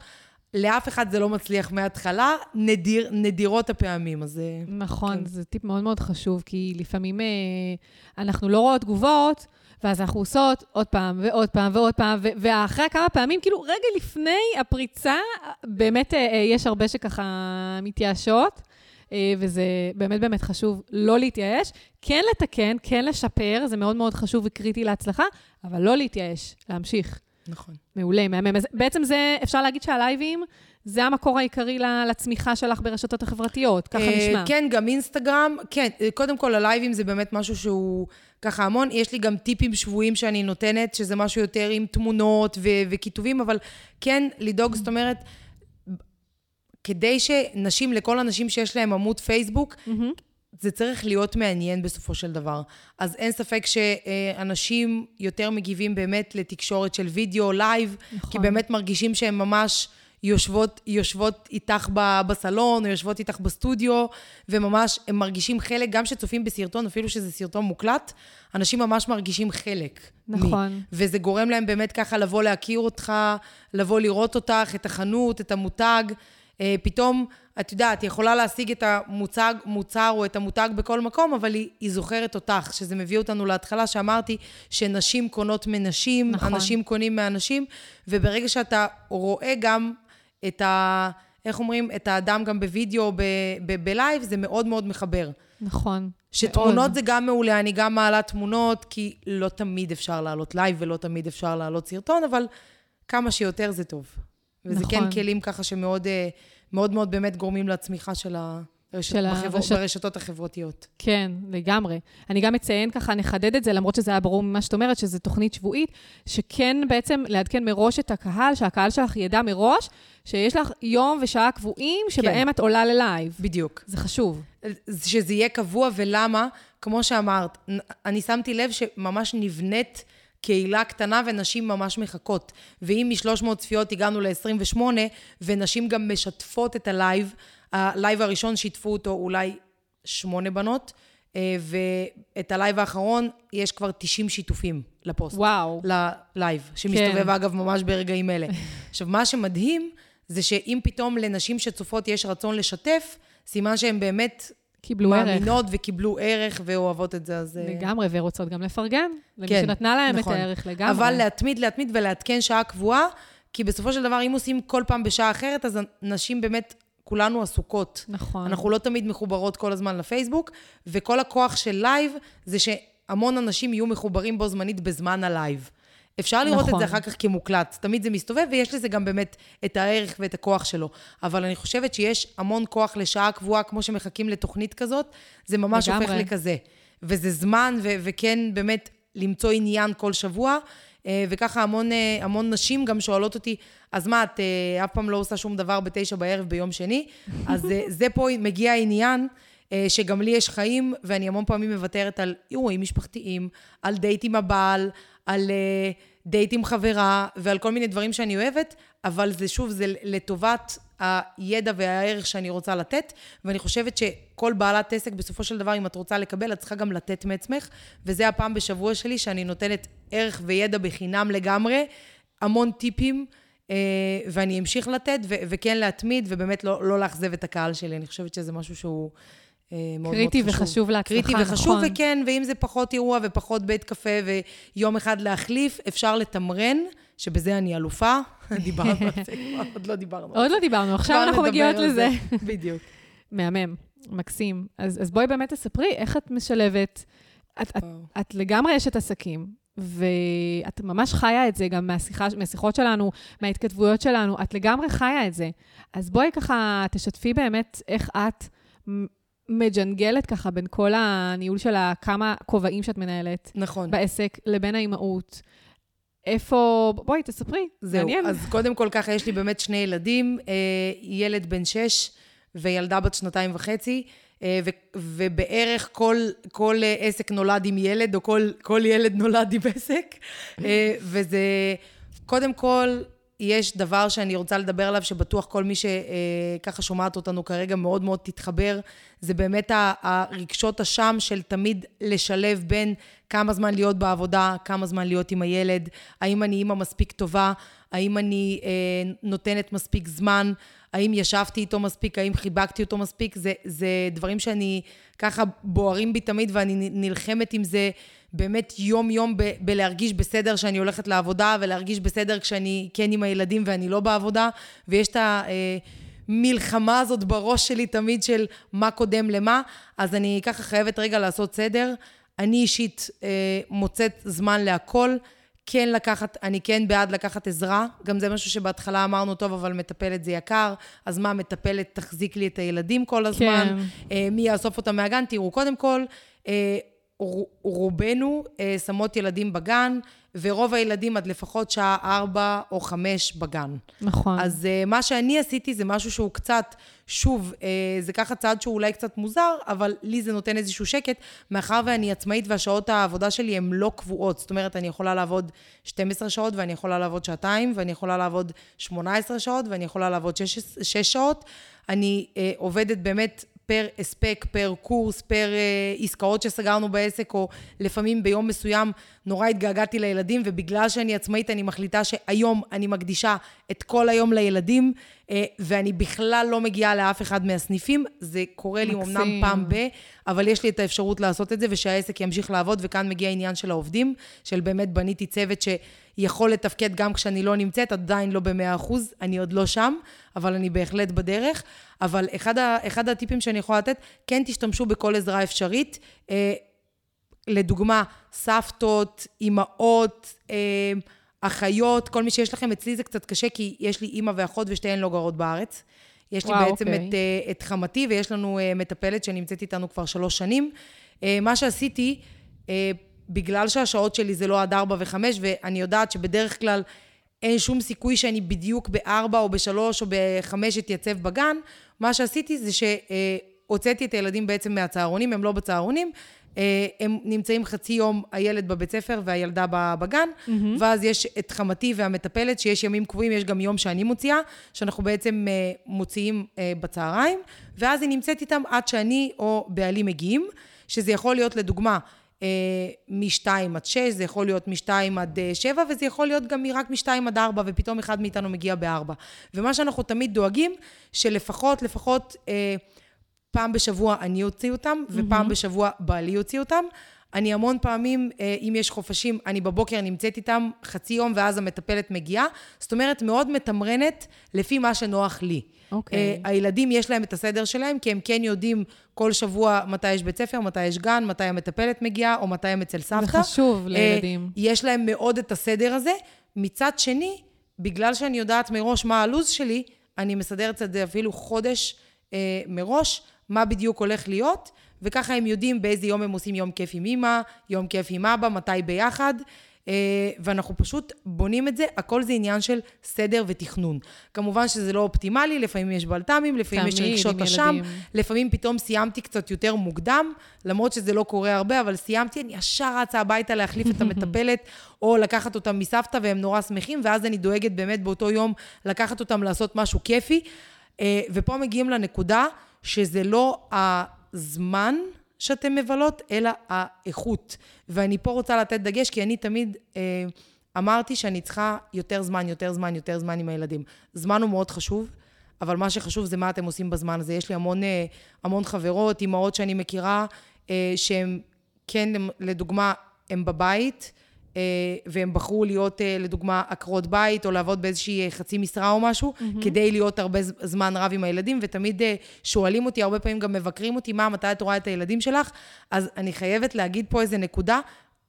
לאף אחד זה לא מצליח מההתחלה, נדיר, נדירות הפעמים, אז... אה, נכון, כן. זה טיפ מאוד מאוד חשוב, כי לפעמים אה, אנחנו לא רואות תגובות, ואז אנחנו עושות עוד פעם ועוד פעם ועוד פעם, ואחרי כמה פעמים, כאילו רגע לפני הפריצה, באמת אה, יש הרבה שככה מתייאשות. אה, וזה באמת באמת חשוב לא להתייאש. כן לתקן, כן לשפר, זה מאוד מאוד חשוב וקריטי להצלחה, אבל לא להתייאש, להמשיך. נכון. מעולה, מהמם. אז בעצם זה, אפשר להגיד שהלייבים... זה המקור העיקרי לצמיחה שלך ברשתות החברתיות, ככה אה, נשמע. כן, גם אינסטגרם, כן, אה, קודם כל הלייבים זה באמת משהו שהוא ככה המון. יש לי גם טיפים שבויים שאני נותנת, שזה משהו יותר עם תמונות וכיתובים, אבל כן, לדאוג, זאת אומרת, כדי שנשים, לכל הנשים שיש להם עמוד פייסבוק, mm-hmm. זה צריך להיות מעניין בסופו של דבר. אז אין ספק שאנשים יותר מגיבים באמת לתקשורת של וידאו, לייב, נכון. כי באמת מרגישים שהם ממש יושבות, יושבות איתך בסלון, או יושבות איתך בסטודיו, וממש הם מרגישים חלק, גם כשצופים בסרטון, אפילו שזה סרטון מוקלט, אנשים ממש מרגישים חלק. נכון. מ, וזה גורם להם באמת ככה לבוא להכיר אותך, לבוא לראות אותך, את החנות, את המותג. אה, פתאום, את יודעת, היא יכולה להשיג את המוצג, מוצר או את המותג בכל מקום, אבל היא, היא זוכרת אותך, שזה מביא אותנו להתחלה שאמרתי שנשים קונות מנשים, נכון. אנשים קונים מאנשים, וברגע שאתה רואה גם את ה... איך אומרים? את האדם גם בווידאו, בלייב, זה מאוד מאוד מחבר. נכון. שתמונות מאוד. זה גם מעולה, אני גם מעלה תמונות, כי לא תמיד אפשר לעלות לייב ולא תמיד אפשר לעלות סרטון, אבל כמה שיותר זה טוב. וזה כן נכון. כן כלים ככה שמאוד אה, מאוד, מאוד באמת גורמים לצמיחה של ה... של בחבר... הרשת... ברשתות החברתיות. כן, לגמרי. אני גם אציין ככה, נחדד את זה, למרות שזה היה ברור ממה שאת אומרת, שזו תוכנית שבועית, שכן בעצם לעדכן מראש את הקהל, שהקהל שלך ידע מראש, שיש לך יום ושעה קבועים שבהם כן. את עולה ללייב. בדיוק. זה חשוב. שזה יהיה קבוע, ולמה? כמו שאמרת, אני שמתי לב שממש נבנית קהילה קטנה ונשים ממש מחכות. ואם מ-300 צפיות הגענו ל-28, ונשים גם משתפות את הלייב, הלייב הראשון שיתפו אותו אולי שמונה בנות, אה, ואת הלייב האחרון, יש כבר 90 שיתופים לפוסט. וואו. ללייב, שמסתובב כן. אגב ממש ברגעים אלה. עכשיו, מה שמדהים, זה שאם פתאום לנשים שצופות יש רצון לשתף, סימן שהן באמת קיבלו ערך. מאמינות וקיבלו ערך ואוהבות את זה, אז... אה, לגמרי, ורוצות גם לפרגן. למי כן, שנתנה להם נכון. את הערך לגמרי. אבל להתמיד, להתמיד ולעדכן שעה קבועה, כי בסופו של דבר, אם עושים כל פעם בשעה אחרת, אז נשים באמת כולנו עסוקות. נכון. אנחנו לא תמיד מחוברות כל הזמן לפייסבוק, וכל הכוח של לייב זה שהמון אנשים יהיו מחוברים בו זמנית בזמן הלייב. אפשר לראות נכון. את זה נכון. אחר כך כמוקלט. תמיד זה מסתובב, ויש לזה גם באמת את הערך ואת הכוח שלו. אבל אני חושבת שיש המון כוח לשעה קבועה, כמו שמחכים לתוכנית כזאת, זה ממש לגמרי. הופך לכזה. וזה זמן, ו- וכן, באמת, למצוא עניין כל שבוע. אה, וככה המון, אה, המון נשים גם שואלות אותי, אז מה, את אה, אף פעם לא עושה שום דבר בתשע בערב ביום שני? אז זה פה מגיע העניין. שגם לי יש חיים, ואני המון פעמים מוותרת על אירועים משפחתיים, על דייט עם הבעל, על דייט עם חברה, ועל כל מיני דברים שאני אוהבת, אבל זה שוב, זה לטובת הידע והערך שאני רוצה לתת, ואני חושבת שכל בעלת עסק, בסופו של דבר, אם את רוצה לקבל, את צריכה גם לתת מעצמך, וזה הפעם בשבוע שלי שאני נותנת ערך וידע בחינם לגמרי, המון טיפים, אה, ואני אמשיך לתת, וכן להתמיד, ובאמת לא, לא לאכזב את הקהל שלי. אני חושבת שזה משהו שהוא... אה, מאוד קריטי מאוד חשוב. וחשוב להצלחה, קריטי וחשוב, נכון. וכן, ואם זה פחות אירוע ופחות בית קפה ויום אחד להחליף, אפשר לתמרן, שבזה אני אלופה. דיברנו על זה כבר, עוד לא דיברנו. עוד לא דיברנו, עכשיו אנחנו מגיעות לזה. בדיוק. מהמם, מקסים. אז, אז בואי באמת תספרי איך את משלבת. את, את, את לגמרי אשת עסקים, ואת ממש חיה את זה גם מהשיחה, מהשיחות שלנו, מההתכתבויות שלנו, את לגמרי חיה את זה. אז בואי ככה תשתפי באמת איך את מג'נגלת ככה בין כל הניהול של הכמה כובעים שאת מנהלת. נכון. בעסק, לבין האימהות. איפה... בואי, תספרי, זהו, מעניין. אז קודם כל ככה, יש לי באמת שני ילדים, אה, ילד בן שש וילדה בת שנתיים וחצי. אה, ו, ובערך כל, כל עסק נולד עם ילד, או כל, כל ילד נולד עם עסק. אה, וזה, קודם כל, יש דבר שאני רוצה לדבר עליו, שבטוח כל מי שככה שומעת אותנו כרגע מאוד מאוד תתחבר, זה באמת הרגשות אשם של תמיד לשלב בין כמה זמן להיות בעבודה, כמה זמן להיות עם הילד, האם אני אימא מספיק טובה, האם אני אה, נותנת מספיק זמן, האם ישבתי איתו מספיק, האם חיבקתי אותו מספיק, זה, זה דברים שאני ככה בוערים בי תמיד ואני נלחמת עם זה. באמת יום-יום ב- בלהרגיש בסדר שאני הולכת לעבודה, ולהרגיש בסדר כשאני כן עם הילדים ואני לא בעבודה, ויש את המלחמה הזאת בראש שלי תמיד של מה קודם למה, אז אני ככה חייבת רגע לעשות סדר. אני אישית אה, מוצאת זמן להכל. כן לקחת, אני כן בעד לקחת עזרה, גם זה משהו שבהתחלה אמרנו, טוב, אבל מטפלת זה יקר, אז מה, מטפלת תחזיק לי את הילדים כל הזמן, כן. אה, מי יאסוף אותם מהגן? תראו, קודם כל, אה, רובנו אה, שמות ילדים בגן, ורוב הילדים עד לפחות שעה ארבע או חמש בגן. נכון. אז אה, מה שאני עשיתי זה משהו שהוא קצת, שוב, אה, זה ככה צעד שהוא אולי קצת מוזר, אבל לי זה נותן איזשהו שקט, מאחר ואני עצמאית והשעות העבודה שלי הן לא קבועות. זאת אומרת, אני יכולה לעבוד 12 שעות, ואני יכולה לעבוד שעתיים, ואני יכולה לעבוד 18 שעות, ואני יכולה לעבוד 6, 6 שעות. אני אה, עובדת באמת פר הספק, פר קורס, פר uh, עסקאות שסגרנו בעסק, או לפעמים ביום מסוים נורא התגעגעתי לילדים, ובגלל שאני עצמאית אני מחליטה שהיום אני מקדישה את כל היום לילדים, uh, ואני בכלל לא מגיעה לאף אחד מהסניפים. זה קורה לי מקסים. אמנם פעם ב, אבל יש לי את האפשרות לעשות את זה, ושהעסק ימשיך לעבוד, וכאן מגיע העניין של העובדים, של באמת בניתי צוות שיכול לתפקד גם כשאני לא נמצאת, עדיין לא במאה אחוז, אני עוד לא שם, אבל אני בהחלט בדרך. אבל אחד, ה, אחד הטיפים שאני יכולה לתת, כן תשתמשו בכל עזרה אפשרית. אה, לדוגמה, סבתות, אימהות, אה, אחיות, כל מי שיש לכם, אצלי זה קצת קשה, כי יש לי אימא ואחות ושתיהן לא גרות בארץ. יש לי וואו, בעצם אוקיי. את, אה, את חמתי, ויש לנו אה, מטפלת שנמצאת איתנו כבר שלוש שנים. אה, מה שעשיתי, בגלל שהשעות שלי זה לא עד ארבע וחמש, ואני יודעת שבדרך כלל אין שום סיכוי שאני בדיוק בארבע או בשלוש או בחמש אתייצב בגן, מה שעשיתי זה שהוצאתי את הילדים בעצם מהצהרונים, הם לא בצהרונים, אה, הם נמצאים חצי יום, הילד בבית ספר והילדה בגן, mm-hmm. ואז יש את חמתי והמטפלת, שיש ימים קבועים, יש גם יום שאני מוציאה, שאנחנו בעצם אה, מוציאים בצהריים, ואז היא נמצאת איתם עד שאני או בעלי מגיעים, שזה יכול להיות לדוגמה, מ-2 עד 6, זה יכול להיות מ-2 עד 7, וזה יכול להיות גם רק מ-2 עד 4, ופתאום אחד מאיתנו מגיע ב-4. ומה שאנחנו תמיד דואגים, שלפחות, לפחות אה, פעם בשבוע אני אוציא אותם, ופעם mm-hmm. בשבוע בעלי יוציא אותם. אני המון פעמים, אה, אם יש חופשים, אני בבוקר נמצאת איתם חצי יום, ואז המטפלת מגיעה. זאת אומרת, מאוד מתמרנת לפי מה שנוח לי. אוקיי. Okay. Uh, הילדים, יש להם את הסדר שלהם, כי הם כן יודעים כל שבוע מתי יש בית ספר, מתי יש גן, מתי המטפלת מגיעה, או מתי הם אצל סבתא. זה חשוב uh, לילדים. יש להם מאוד את הסדר הזה. מצד שני, בגלל שאני יודעת מראש מה הלו"ז שלי, אני מסדרת את זה אפילו חודש uh, מראש, מה בדיוק הולך להיות, וככה הם יודעים באיזה יום הם עושים יום כיף עם אמא, יום כיף עם אבא, מתי ביחד. אה, ואנחנו פשוט בונים את זה, הכל זה עניין של סדר ותכנון. כמובן שזה לא אופטימלי, לפעמים יש בלת"מים, לפעמים יש רגשות אשם, לפעמים פתאום סיימתי קצת יותר מוקדם, למרות שזה לא קורה הרבה, אבל סיימתי, אני ישר רצה הביתה להחליף את המטפלת, או לקחת אותם מסבתא, והם נורא שמחים, ואז אני דואגת באמת באותו יום לקחת אותם לעשות משהו כיפי. אה, ופה מגיעים לנקודה שזה לא הזמן, שאתן מבלות, אלא האיכות. ואני פה רוצה לתת דגש, כי אני תמיד אה, אמרתי שאני צריכה יותר זמן, יותר זמן, יותר זמן עם הילדים. זמן הוא מאוד חשוב, אבל מה שחשוב זה מה אתם עושים בזמן הזה. יש לי המון, אה, המון חברות, אימהות שאני מכירה, אה, שהן, כן, לדוגמה, הן בבית, והם בחרו להיות, אה, לדוגמה, עקרות בית, או לעבוד באיזושהי אה, חצי משרה או משהו, mm-hmm. כדי להיות הרבה זמן רב עם הילדים, ותמיד שואלים אותי, הרבה פעמים גם מבקרים אותי, מה, מתי את רואה את הילדים שלך? אז אני חייבת להגיד פה איזה נקודה.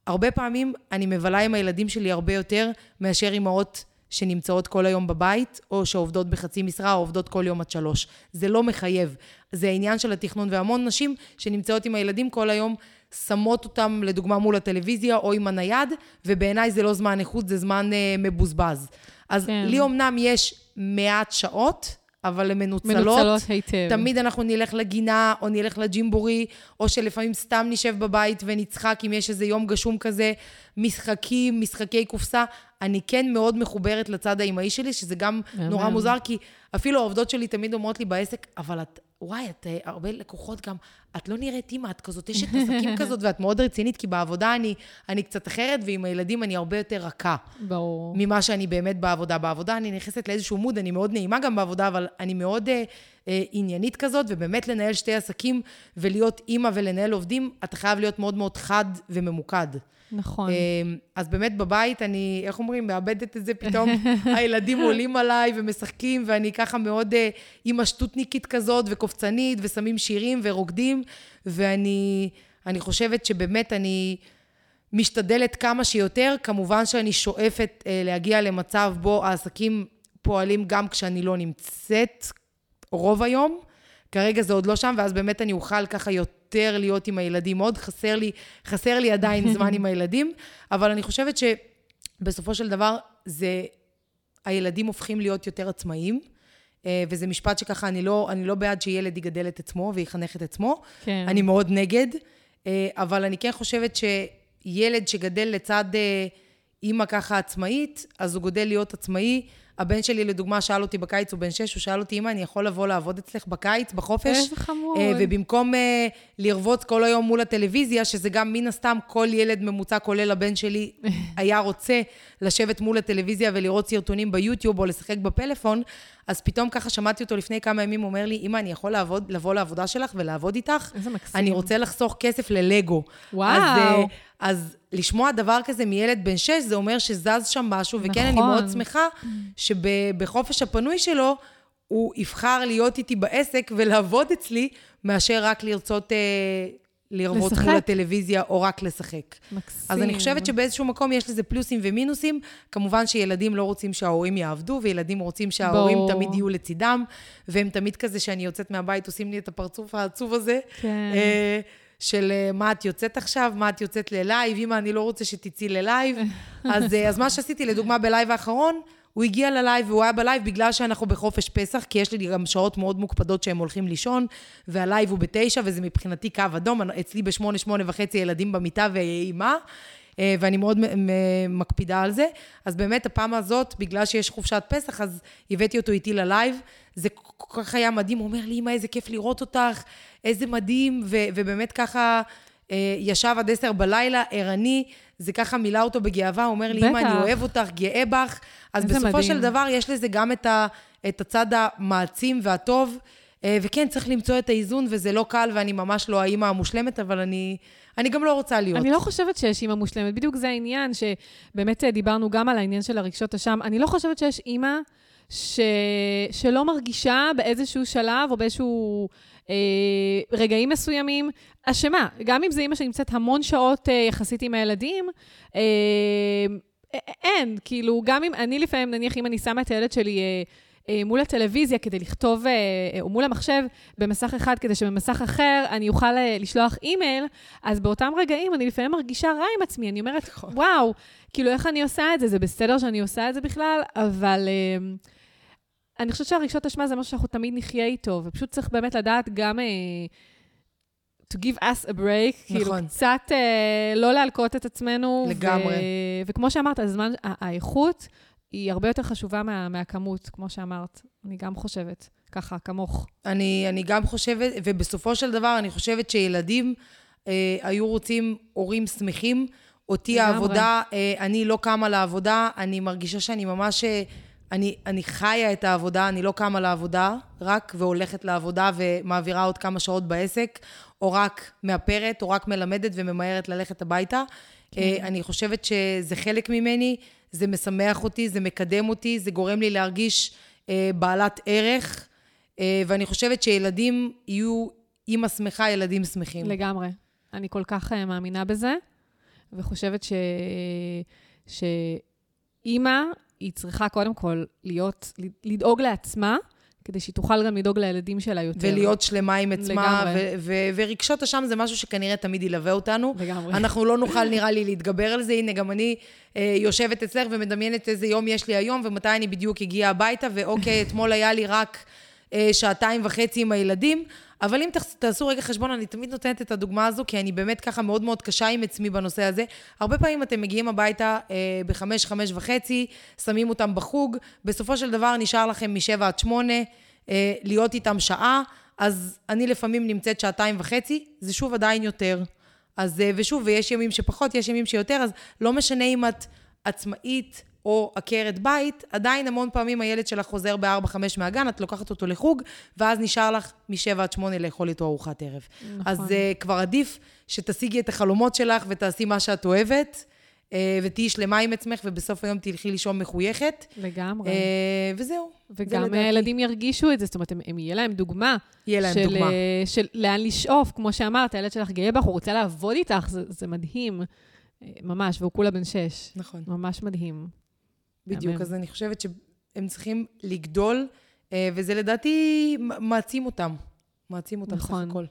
הרבה פעמים אני מבלה עם הילדים שלי הרבה יותר מאשר אימהות שנמצאות כל היום בבית, או שעובדות בחצי משרה, או עובדות כל יום עד שלוש. זה לא מחייב. זה העניין של התכנון, והמון נשים שנמצאות עם הילדים כל היום, שמות אותם לדוגמה מול הטלוויזיה או עם הנייד, ובעיניי זה לא זמן איכות, זה זמן אה, מבוזבז. אז כן. לי אמנם יש מעט שעות, אבל הן מנוצלות. מנוצלות היטב. תמיד אנחנו נלך לגינה, או נלך לג'ימבורי, או שלפעמים סתם נשב בבית ונצחק אם יש איזה יום גשום כזה, משחקים, משחקי קופסה. אני כן מאוד מחוברת לצד האימהי שלי, שזה גם נורא מוזר, כי אפילו העובדות שלי תמיד אומרות לי בעסק, אבל את וואי, את אה, הרבה לקוחות גם, את לא נראית אימא, את כזאת אשת עסקים כזאת, ואת מאוד רצינית, כי בעבודה אני, אני קצת אחרת, ועם הילדים אני הרבה יותר רכה. ברור. ממה שאני באמת בעבודה. בעבודה אני נכנסת לאיזשהו מוד, אני מאוד נעימה גם בעבודה, אבל אני מאוד אה, אה, עניינית כזאת, ובאמת לנהל שתי עסקים ולהיות אימא ולנהל עובדים, אתה חייב להיות מאוד מאוד חד וממוקד. נכון. אמ, אז באמת בבית אני, איך אומרים, מאבדת את זה פתאום, הילדים עולים עליי ומשחקים, ואני ככה מאוד אה, אימא שטותניקית כזאת, וקופצנית, ושמים שירים ורוקדים, ואני אני חושבת שבאמת אני משתדלת כמה שיותר. כמובן שאני שואפת אה, להגיע למצב בו העסקים פועלים גם כשאני לא נמצאת רוב היום. כרגע זה עוד לא שם, ואז באמת אני אוכל ככה יותר להיות עם הילדים. מאוד חסר לי, חסר לי עדיין זמן עם הילדים, אבל אני חושבת שבסופו של דבר זה, הילדים הופכים להיות יותר עצמאיים. אה, וזה משפט שככה, אני לא, אני לא בעד שילד יגדל את עצמו ויחנך את עצמו. כן. אני מאוד נגד, אה, אבל אני כן חושבת שילד שגדל לצד אה, אימא ככה עצמאית, אז הוא גודל להיות עצמאי. הבן שלי, לדוגמה, שאל אותי בקיץ, הוא בן שש, הוא שאל אותי, אמא, אני יכול לבוא לעבוד אצלך בקיץ, בחופש? איזה חמוד. ובמקום לרבוץ כל היום מול הטלוויזיה, שזה גם מן הסתם כל ילד ממוצע, כולל הבן שלי, היה רוצה לשבת מול הטלוויזיה ולראות סרטונים ביוטיוב או לשחק בפלאפון, אז פתאום ככה שמעתי אותו לפני כמה ימים, הוא אומר לי, אמא, אני יכול לעבוד, לבוא לעבודה שלך ולעבוד איתך? איזה מקסים. אני רוצה לחסוך כסף ללגו. וואו. אז, uh, אז לשמוע דבר כזה מילד בן שש, זה אומר שזז שם משהו, וכן, נכון. אני מאוד שמחה שבחופש הפנוי שלו, הוא יבחר להיות איתי בעסק ולעבוד אצלי, מאשר רק לרצות... אה, לרבות מול הטלוויזיה או רק לשחק. מקסים. אז אני חושבת שבאיזשהו מקום יש לזה פלוסים ומינוסים. כמובן שילדים לא רוצים שההורים יעבדו, וילדים רוצים שההורים בוא. תמיד יהיו לצידם, והם תמיד כזה שאני יוצאת מהבית, עושים לי את הפרצוף העצוב הזה. כן. אה, של אה, מה את יוצאת עכשיו, מה את יוצאת ללייב, אמא, אני לא רוצה שתצאי ללייב. אז, אה, אז מה שעשיתי, לדוגמה, בלייב האחרון, הוא הגיע ללייב והוא היה בלייב בגלל שאנחנו בחופש פסח, כי יש לי גם שעות מאוד מוקפדות שהם הולכים לישון, והלייב הוא בתשע, וזה מבחינתי קו אדום. אצלי בשמונה, שמונה וחצי ילדים במיטה ואמא, אה, ואני מאוד מקפידה על זה. אז באמת, הפעם הזאת, בגלל שיש חופשת פסח, אז הבאתי אותו איתי ללייב. זה כל כך היה מדהים, הוא אומר לי, אמא, איזה כיף לראות אותך, איזה מדהים, ובאמת ככה אה, ישב עד עשר בלילה, ערני. זה ככה מילא אותו בגאווה, הוא אומר לי, אמא, אני אוהב אותך, גאה בך. אז בסופו מדהים. של דבר, יש לזה גם את, ה, את הצד המעצים והטוב. אה, וכן, צריך למצוא את האיזון, וזה לא קל, ואני ממש לא האימא המושלמת, אבל אני, אני גם לא רוצה להיות. אני לא חושבת שיש אימא מושלמת. בדיוק זה העניין, שבאמת אה, דיברנו גם על העניין של הרגשות אשם. אני לא חושבת שיש אימא ש... שלא מרגישה באיזשהו שלב או באיזשהו רגעים מסוימים אשמה. גם אם זו אימא שנמצאת המון שעות אה, יחסית עם הילדים, אה, אין, כאילו, גם אם אני לפעמים, נניח אם אני שמה את הילד שלי... אה, אה, מול הטלוויזיה כדי לכתוב, אה, אה, או מול המחשב במסך אחד, כדי שבמסך אחר אני אוכל לשלוח אימייל, אז באותם רגעים אני לפעמים מרגישה רע עם עצמי. אני אומרת, נכון. וואו, כאילו, איך אני עושה את זה? זה בסדר שאני עושה את זה בכלל, אבל... אני חושבת שהרגשות אשמה זה משהו שאנחנו תמיד נחיה איתו, ופשוט צריך באמת לדעת גם... to give us a break, כאילו, נכון. כאילו קצת uh, לא להלקות את עצמנו. לגמרי. ו- וכמו שאמרת, הזמן, האיכות היא הרבה יותר חשובה מה, מהכמות, כמו שאמרת. אני גם חושבת, ככה, כמוך. אני, אני גם חושבת, ובסופו של דבר, אני חושבת שילדים אה, היו רוצים הורים שמחים. אותי לגמרי. העבודה, אה, אני לא קמה לעבודה, אני מרגישה שאני ממש... אה, אני, אני חיה את העבודה, אני לא קמה לעבודה רק והולכת לעבודה ומעבירה עוד כמה שעות בעסק, או רק מאפרת, או רק מלמדת וממהרת ללכת הביתה. כן. אה, אני חושבת שזה חלק ממני. זה משמח אותי, זה מקדם אותי, זה גורם לי להרגיש אה, בעלת ערך, אה, ואני חושבת שילדים יהיו, אימא שמחה, ילדים שמחים. לגמרי. אני כל כך מאמינה בזה, וחושבת ש... שאימא, היא צריכה קודם כל להיות, לדאוג לעצמה, כדי שהיא תוכל גם לדאוג לילדים שלה יותר. ולהיות שלמה עם עצמה. ו- ו- ורגשות אשם זה משהו שכנראה תמיד ילווה אותנו. לגמרי. אנחנו לא נוכל, נראה לי, להתגבר על זה. הנה, גם אני אה, יושבת אצלך ומדמיינת איזה יום יש לי היום, ומתי אני בדיוק הגיעה הביתה, ואוקיי, אתמול היה לי רק אה, שעתיים וחצי עם הילדים. אבל אם תעשו רגע חשבון, אני תמיד נותנת את הדוגמה הזו, כי אני באמת ככה מאוד מאוד קשה עם עצמי בנושא הזה. הרבה פעמים אתם מגיעים הביתה אה, בחמש, חמש וחצי, שמים אותם בחוג, בסופו של דבר נשאר לכם משבע עד שמונה, אה, להיות איתם שעה, אז אני לפעמים נמצאת שעתיים וחצי, זה שוב עדיין יותר. אז, אה, ושוב, ויש ימים שפחות, יש ימים שיותר, אז לא משנה אם את עצמאית או עקרת בית, עדיין המון פעמים הילד שלך חוזר ב-4-5 מהגן, את לוקחת אותו לחוג, ואז נשאר לך מ-7 עד 8 לאכול איתו ארוחת ערב. נכון. אז uh, כבר עדיף שתשיגי את החלומות שלך ותעשי מה שאת אוהבת. אה, ותהיי שלמה עם עצמך, ובסוף היום תלכי לישון מחויכת. לגמרי. וזהו. וגם הילדים ירגישו את זה, זאת אומרת, הם, הם יהיה להם דוגמה. יהיה להם של, דוגמה. של לאן לשאוף, כמו שאמרת, הילד שלך גאה בך, הוא רוצה לעבוד איתך, זה, זה מדהים. ממש, והוא כולה בן שש. נכון. ממש מדהים. בדיוק. אז אני חושבת שהם צריכים לגדול, אה, וזה לדעתי מעצים אותם. מעצים אותם נכון. סך הכל.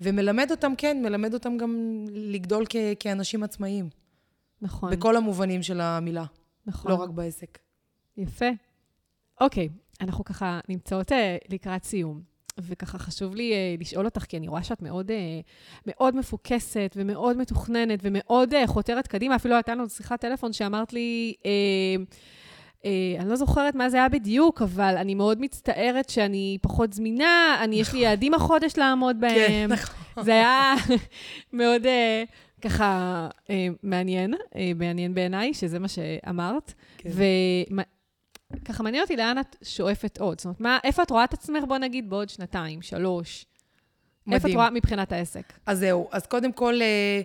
ומלמד אותם, כן, מלמד אותם גם לגדול כ- כאנשים עצמאיים. נכון. בכל המובנים של המילה. נכון. לא רק בעסק. יפה. אוקיי, אנחנו ככה נמצאות אה, לקראת סיום. וככה חשוב לי uh, לשאול אותך, כי אני רואה שאת מאוד, uh, מאוד מפוקסת ומאוד מתוכננת ומאוד uh, חותרת קדימה. אפילו הייתה לנו שיחת טלפון שאמרת לי, uh, uh, אני לא זוכרת מה זה היה בדיוק, אבל אני מאוד מצטערת שאני פחות זמינה, אני, יש לי יעדים החודש לעמוד כן, בהם. כן, נכון. זה היה מאוד... Uh, ככה אה, מעניין, אה, מעניין בעיניי, שזה מה שאמרת. כן. וככה מעניין אותי לאן את שואפת עוד. זאת אומרת, מה, איפה את רואה את עצמך, בוא נגיד, בעוד שנתיים, שלוש? מדהים. איפה את רואה מבחינת העסק? אז זהו. אז קודם כל, אה,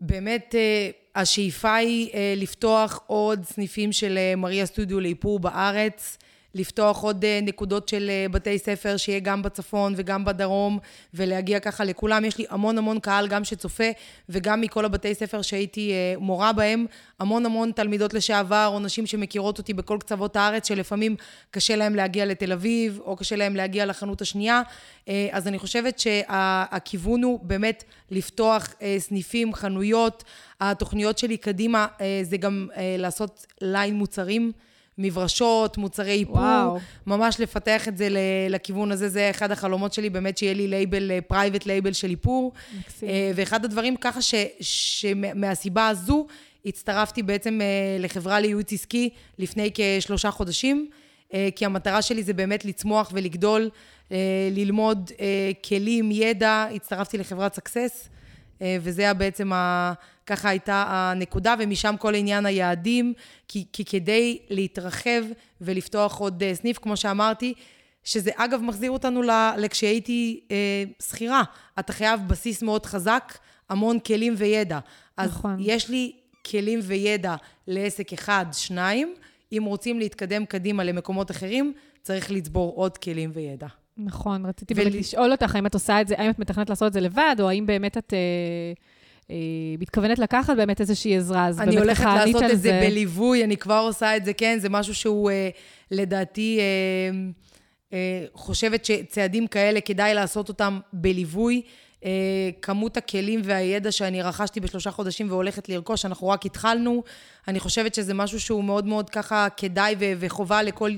באמת, אה, השאיפה היא אה, לפתוח עוד סניפים של מריה סטודיו לאיפור בארץ. לפתוח עוד אה, נקודות של אה, בתי ספר, שיהיה גם בצפון וגם בדרום, ולהגיע ככה לכולם. יש לי המון המון קהל, גם שצופה, וגם מכל הבתי ספר שהייתי אה, מורה בהם, המון המון תלמידות לשעבר, או נשים שמכירות אותי בכל קצוות הארץ, שלפעמים קשה להם להגיע לתל אביב, או קשה להם להגיע לחנות השנייה. אז אני חושבת שהכיוון הוא באמת לפתוח סניפים, חנויות. התוכניות שלי קדימה זה גם לעשות ליין מוצרים. מברשות, מוצרי איפור. וואו. ממש לפתח את זה לכיוון הזה, זה אחד החלומות שלי, באמת שיהיה לי label, private label של איפור. מקסים. ואחד הדברים ככה ש, שמהסיבה הזו, הצטרפתי בעצם לחברה לייעוץ עסקי לפני כשלושה חודשים, כי המטרה שלי זה באמת לצמוח ולגדול, ללמוד כלים, ידע. הצטרפתי לחברת סקסס. אה, וזה היה בעצם, ה, ככה הייתה הנקודה, ומשם כל עניין היעדים, כי, כי כדי להתרחב ולפתוח עוד אה, סניף, כמו שאמרתי, שזה אגב מחזיר אותנו לכשהייתי אה, שכירה. אתה חייב בסיס מאוד חזק, המון כלים וידע. אז נכון. יש לי כלים וידע לעסק אחד, שניים. אם רוצים להתקדם קדימה למקומות אחרים, צריך לצבור עוד כלים וידע. נכון, רציתי באמת לשאול אותך, האם את עושה את זה, האם את מתכננת לעשות את זה לבד, או האם באמת את... אה, אה, מתכוונת לקחת באמת איזושהי עזרה, אז באמת ככה ענית על זה. אני הולכת לעשות את זה בליווי, אני כבר עושה את זה, כן, זה משהו שהוא אה, לדעתי, אה, אה, חושבת שצעדים כאלה כדאי לעשות אותם בליווי. אה, כמות הכלים והידע שאני רכשתי בשלושה חודשים והולכת לרכוש, אנחנו רק התחלנו. אני חושבת שזה משהו שהוא מאוד מאוד ככה כדאי וחובה לכל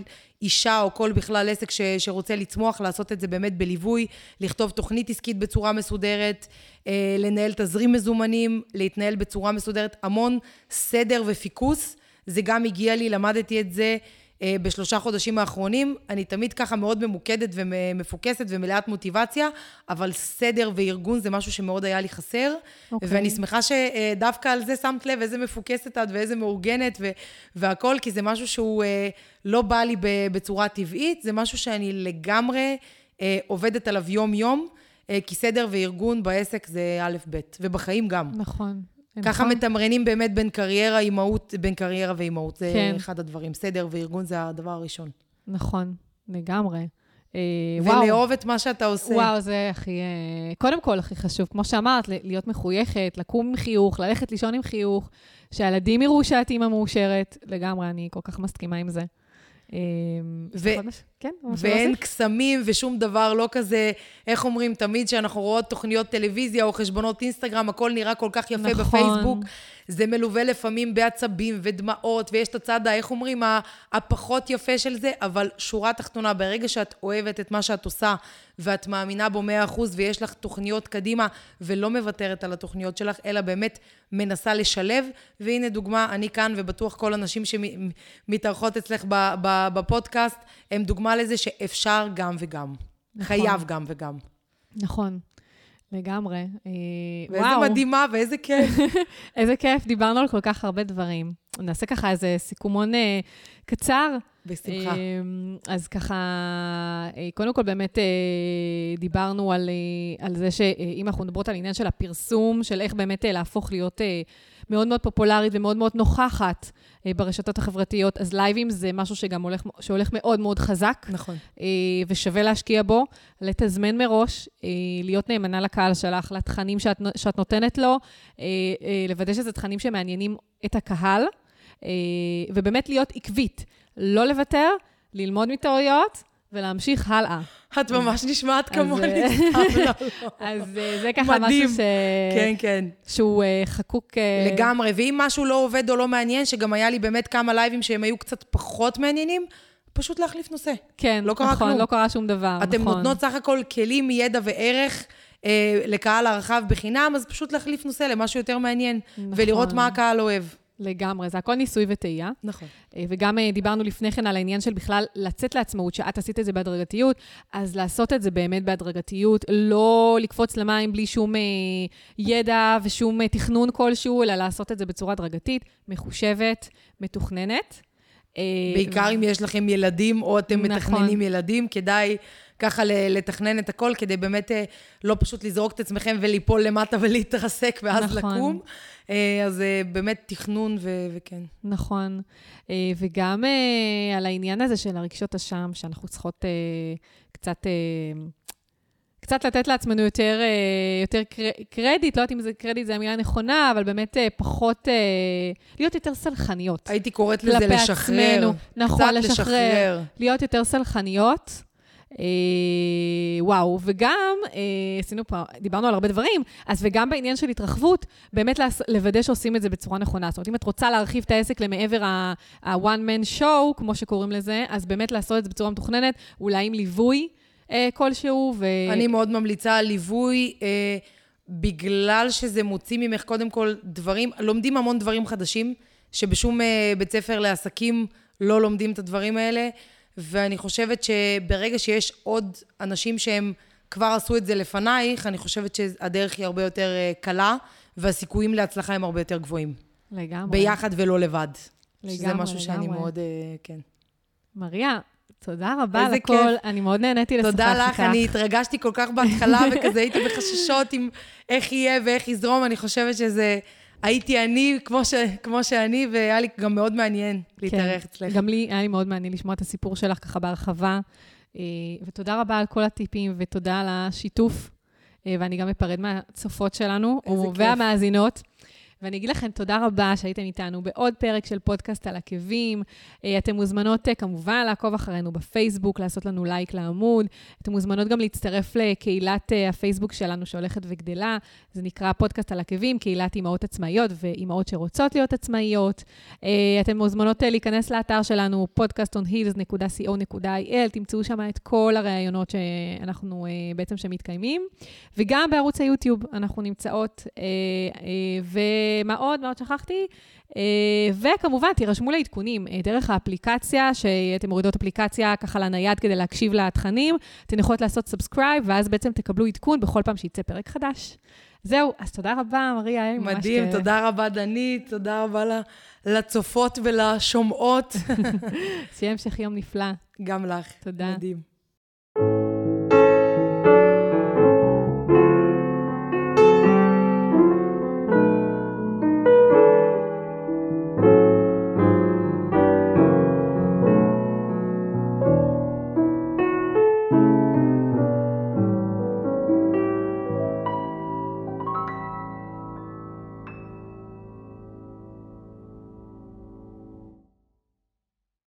אישה או כל בכלל עסק ש- שרוצה לצמוח, לעשות את זה באמת בליווי, לכתוב תוכנית עסקית בצורה מסודרת, אה, לנהל תזרים מזומנים, להתנהל בצורה מסודרת, המון סדר ופיקוס. זה גם הגיע לי, למדתי את זה. אה, בשלושה חודשים האחרונים. אני תמיד ככה מאוד ממוקדת ומפוקסת ומלאת מוטיבציה, אבל סדר וארגון זה משהו שמאוד היה לי חסר. Okay. אוקיי. ואני שמחה שדווקא על זה שמת לב איזה מפוקסת את ואיזה מאורגנת ו- והכול, כי זה משהו שהוא אה, לא בא לי בצורה טבעית, זה משהו שאני לגמרי אה, עובדת עליו יום-יום. כי סדר וארגון בעסק זה א', ב', ובחיים גם. נכון. ככה נכון? מתמרנים באמת בין קריירה, אימהות, בין קריירה ואימהות. זה כן. אחד הדברים. סדר וארגון זה הדבר הראשון. נכון, לגמרי. אה, ולאהוב את מה שאתה עושה. וואו, זה הכי... אה, קודם כל, הכי חשוב. כמו שאמרת, להיות מחויכת, לקום עם חיוך, ללכת לישון עם חיוך, שהילדים יראו שאת אימא מאושרת. לגמרי, אני כל כך מסכימה עם זה. אמ, ו- כן, ואין קסמים ושום דבר, לא כזה, איך אומרים, תמיד כשאנחנו רואות תוכניות טלוויזיה או חשבונות אינסטגרם, הכל נראה כל כך יפה נכון. בפייסבוק. זה מלווה לפעמים בעצבים ודמעות, ויש את הצד, איך אומרים, הפחות יפה של זה, אבל שורה תחתונה, ברגע שאת אוהבת את מה שאת עושה, ואת מאמינה בו 100% ויש לך תוכניות קדימה, ולא מוותרת על התוכניות שלך, אלא באמת מנסה לשלב, והנה דוגמה, אני כאן, ובטוח כל הנשים שמתארחות אצלך בפודקאסט, הם דוגמה לזה שאפשר גם וגם. נכון. חייב גם וגם. נכון. לגמרי. אה, ואיזה וואו. מדהימה ואיזה כיף. איזה כיף, דיברנו על כל כך הרבה דברים. נעשה ככה איזה סיכומון אה, קצר. בשמחה. אה, אז ככה, אה, קודם כל באמת אה, דיברנו על, אה, על זה שאם אנחנו מדברות על עניין של הפרסום, של איך באמת אה, להפוך להיות... אה, מאוד מאוד פופולרית ומאוד מאוד נוכחת אה, ברשתות החברתיות, אז לייבים זה משהו שגם הולך, שהולך מאוד מאוד חזק. נכון. אה, ושווה להשקיע בו, לתזמן מראש, אה, להיות נאמנה לקהל שלך, לתכנים שאת, שאת נותנת לו, לוודא שזה תכנים שמעניינים את הקהל, ובאמת להיות עקבית, לא לוותר, ללמוד מטעויות. ולהמשיך הלאה. את ממש נשמעת כמוני. אז אה, זה ככה משהו ש... כן, כן. שהוא אה, חקוק... אה, לגמרי, ואם משהו לא עובד או לא מעניין, שגם היה לי באמת כמה לייבים שהם היו קצת פחות מעניינים, פשוט להחליף נושא. כן, לא קרה נכון, כלום. לא קרה שום דבר, אתם נכון. נותנות סך הכל כלים, ידע וערך אה, לקהל הרחב בחינם, אז פשוט להחליף נושא למשהו יותר מעניין, נכון. ולראות מה הקהל אוהב. לגמרי, זה הכל ניסוי וטעייה. נכון. אה, וגם אה, דיברנו לפני כן על העניין של בכלל לצאת לעצמאות, שאת עשית את זה בהדרגתיות, אז לעשות את זה באמת בהדרגתיות, לא לקפוץ למים בלי שום אה, ידע ושום תכנון כלשהו, אלא לעשות את זה בצורה הדרגתית, מחושבת, מתוכננת. בעיקר אם יש לכם ילדים או אתם נכון. מתכננים ילדים, כדאי ככה לתכנן את הכל, כדי באמת לא פשוט לזרוק את עצמכם וליפול למטה ולהתרסק ואז נכון. לקום. אה, אז אה, באמת תכנון ו- וכן. נכון. אה, וגם על העניין הזה של הרגשות אשם, שאנחנו צריכות קצת... קצת לתת לעצמנו יותר, יותר קרדיט, לא יודעת אם זה קרדיט זו המילה הנכונה, אבל באמת פחות, להיות יותר סלחניות. הייתי קוראת לזה לשחרר. עצמנו. נכון, לשחרר. לשחרר. להיות יותר סלחניות. אה, וואו, וגם, אה, עשינו פה, דיברנו על הרבה דברים, אז וגם בעניין של התרחבות, באמת לוודא שעושים את זה בצורה נכונה. זאת אומרת, אם את רוצה להרחיב את העסק למעבר ה-one man show, כמו שקוראים לזה, אז באמת לעשות את זה בצורה מתוכננת, אולי עם ליווי אה, כלשהו, ו... אני מאוד ממליצה על ליווי. אה, בגלל שזה מוציא ממך קודם כל דברים, לומדים המון דברים חדשים, שבשום uh, בית ספר לעסקים לא לומדים את הדברים האלה, ואני חושבת שברגע שיש עוד אנשים שהם כבר עשו את זה לפנייך, אני חושבת שהדרך היא הרבה יותר uh, קלה, והסיכויים להצלחה הם הרבה יותר גבוהים. לגמרי. ביחד ולא לבד. לגמרי, שזה משהו לגמרי. שאני מאוד, uh, כן. מריה, תודה רבה על הכל, אני מאוד נהניתי לשוחח איתך. תודה לך, אני התרגשתי כל כך בהתחלה, וכזה הייתי בחששות עם איך יהיה ואיך יזרום, אני חושבת שזה... הייתי אני כמו, ש, כמו שאני, והיה לי גם מאוד מעניין להתארח כן, אצלך. גם לי היה לי מאוד מעניין לשמוע את הסיפור שלך ככה בהרחבה. אה, ותודה רבה על כל הטיפים, ותודה על השיתוף. אה, ואני גם אפרד מהצופות שלנו, והמאזינות. ואני אגיד לכם תודה רבה שהייתם איתנו בעוד פרק של פודקאסט על עקבים. אה, אתן מוזמנות אה, כמובן לעקוב אחרינו בפייסבוק, לעשות לנו לייק לעמוד. אתן מוזמנות גם להצטרף לקהילת אה, הפייסבוק שלנו שהולכת וגדלה. זה נקרא פודקאסט על עקבים, קהילת אימהות עצמאיות ואימהות שרוצות להיות עצמאיות. אתן מוזמנות להיכנס לאתר שלנו, podcastonheels.co.il, תמצאו שם את כל הראיונות שאנחנו בעצם שמתקיימים. וגם בערוץ היוטיוב אנחנו נמצאות, ו... מה עוד? מה עוד שכחתי? אה, וכמובן, תירשמו לעדכונים אה, דרך האפליקציה, שאתם מורידות אפליקציה ככה לנייד כדי להקשיב לתכנים, אתן יכולות לעשות subscribe, ואז בעצם תקבלו עדכון בכל פעם שיצא פרק חדש. זהו, אז תודה רבה, מריה, היה לי ממש... מדהים, תודה רבה, דנית, תודה רבה לצופות ולשומעות. שיהיה המשך יום נפלא. גם לך. תודה. מדהים.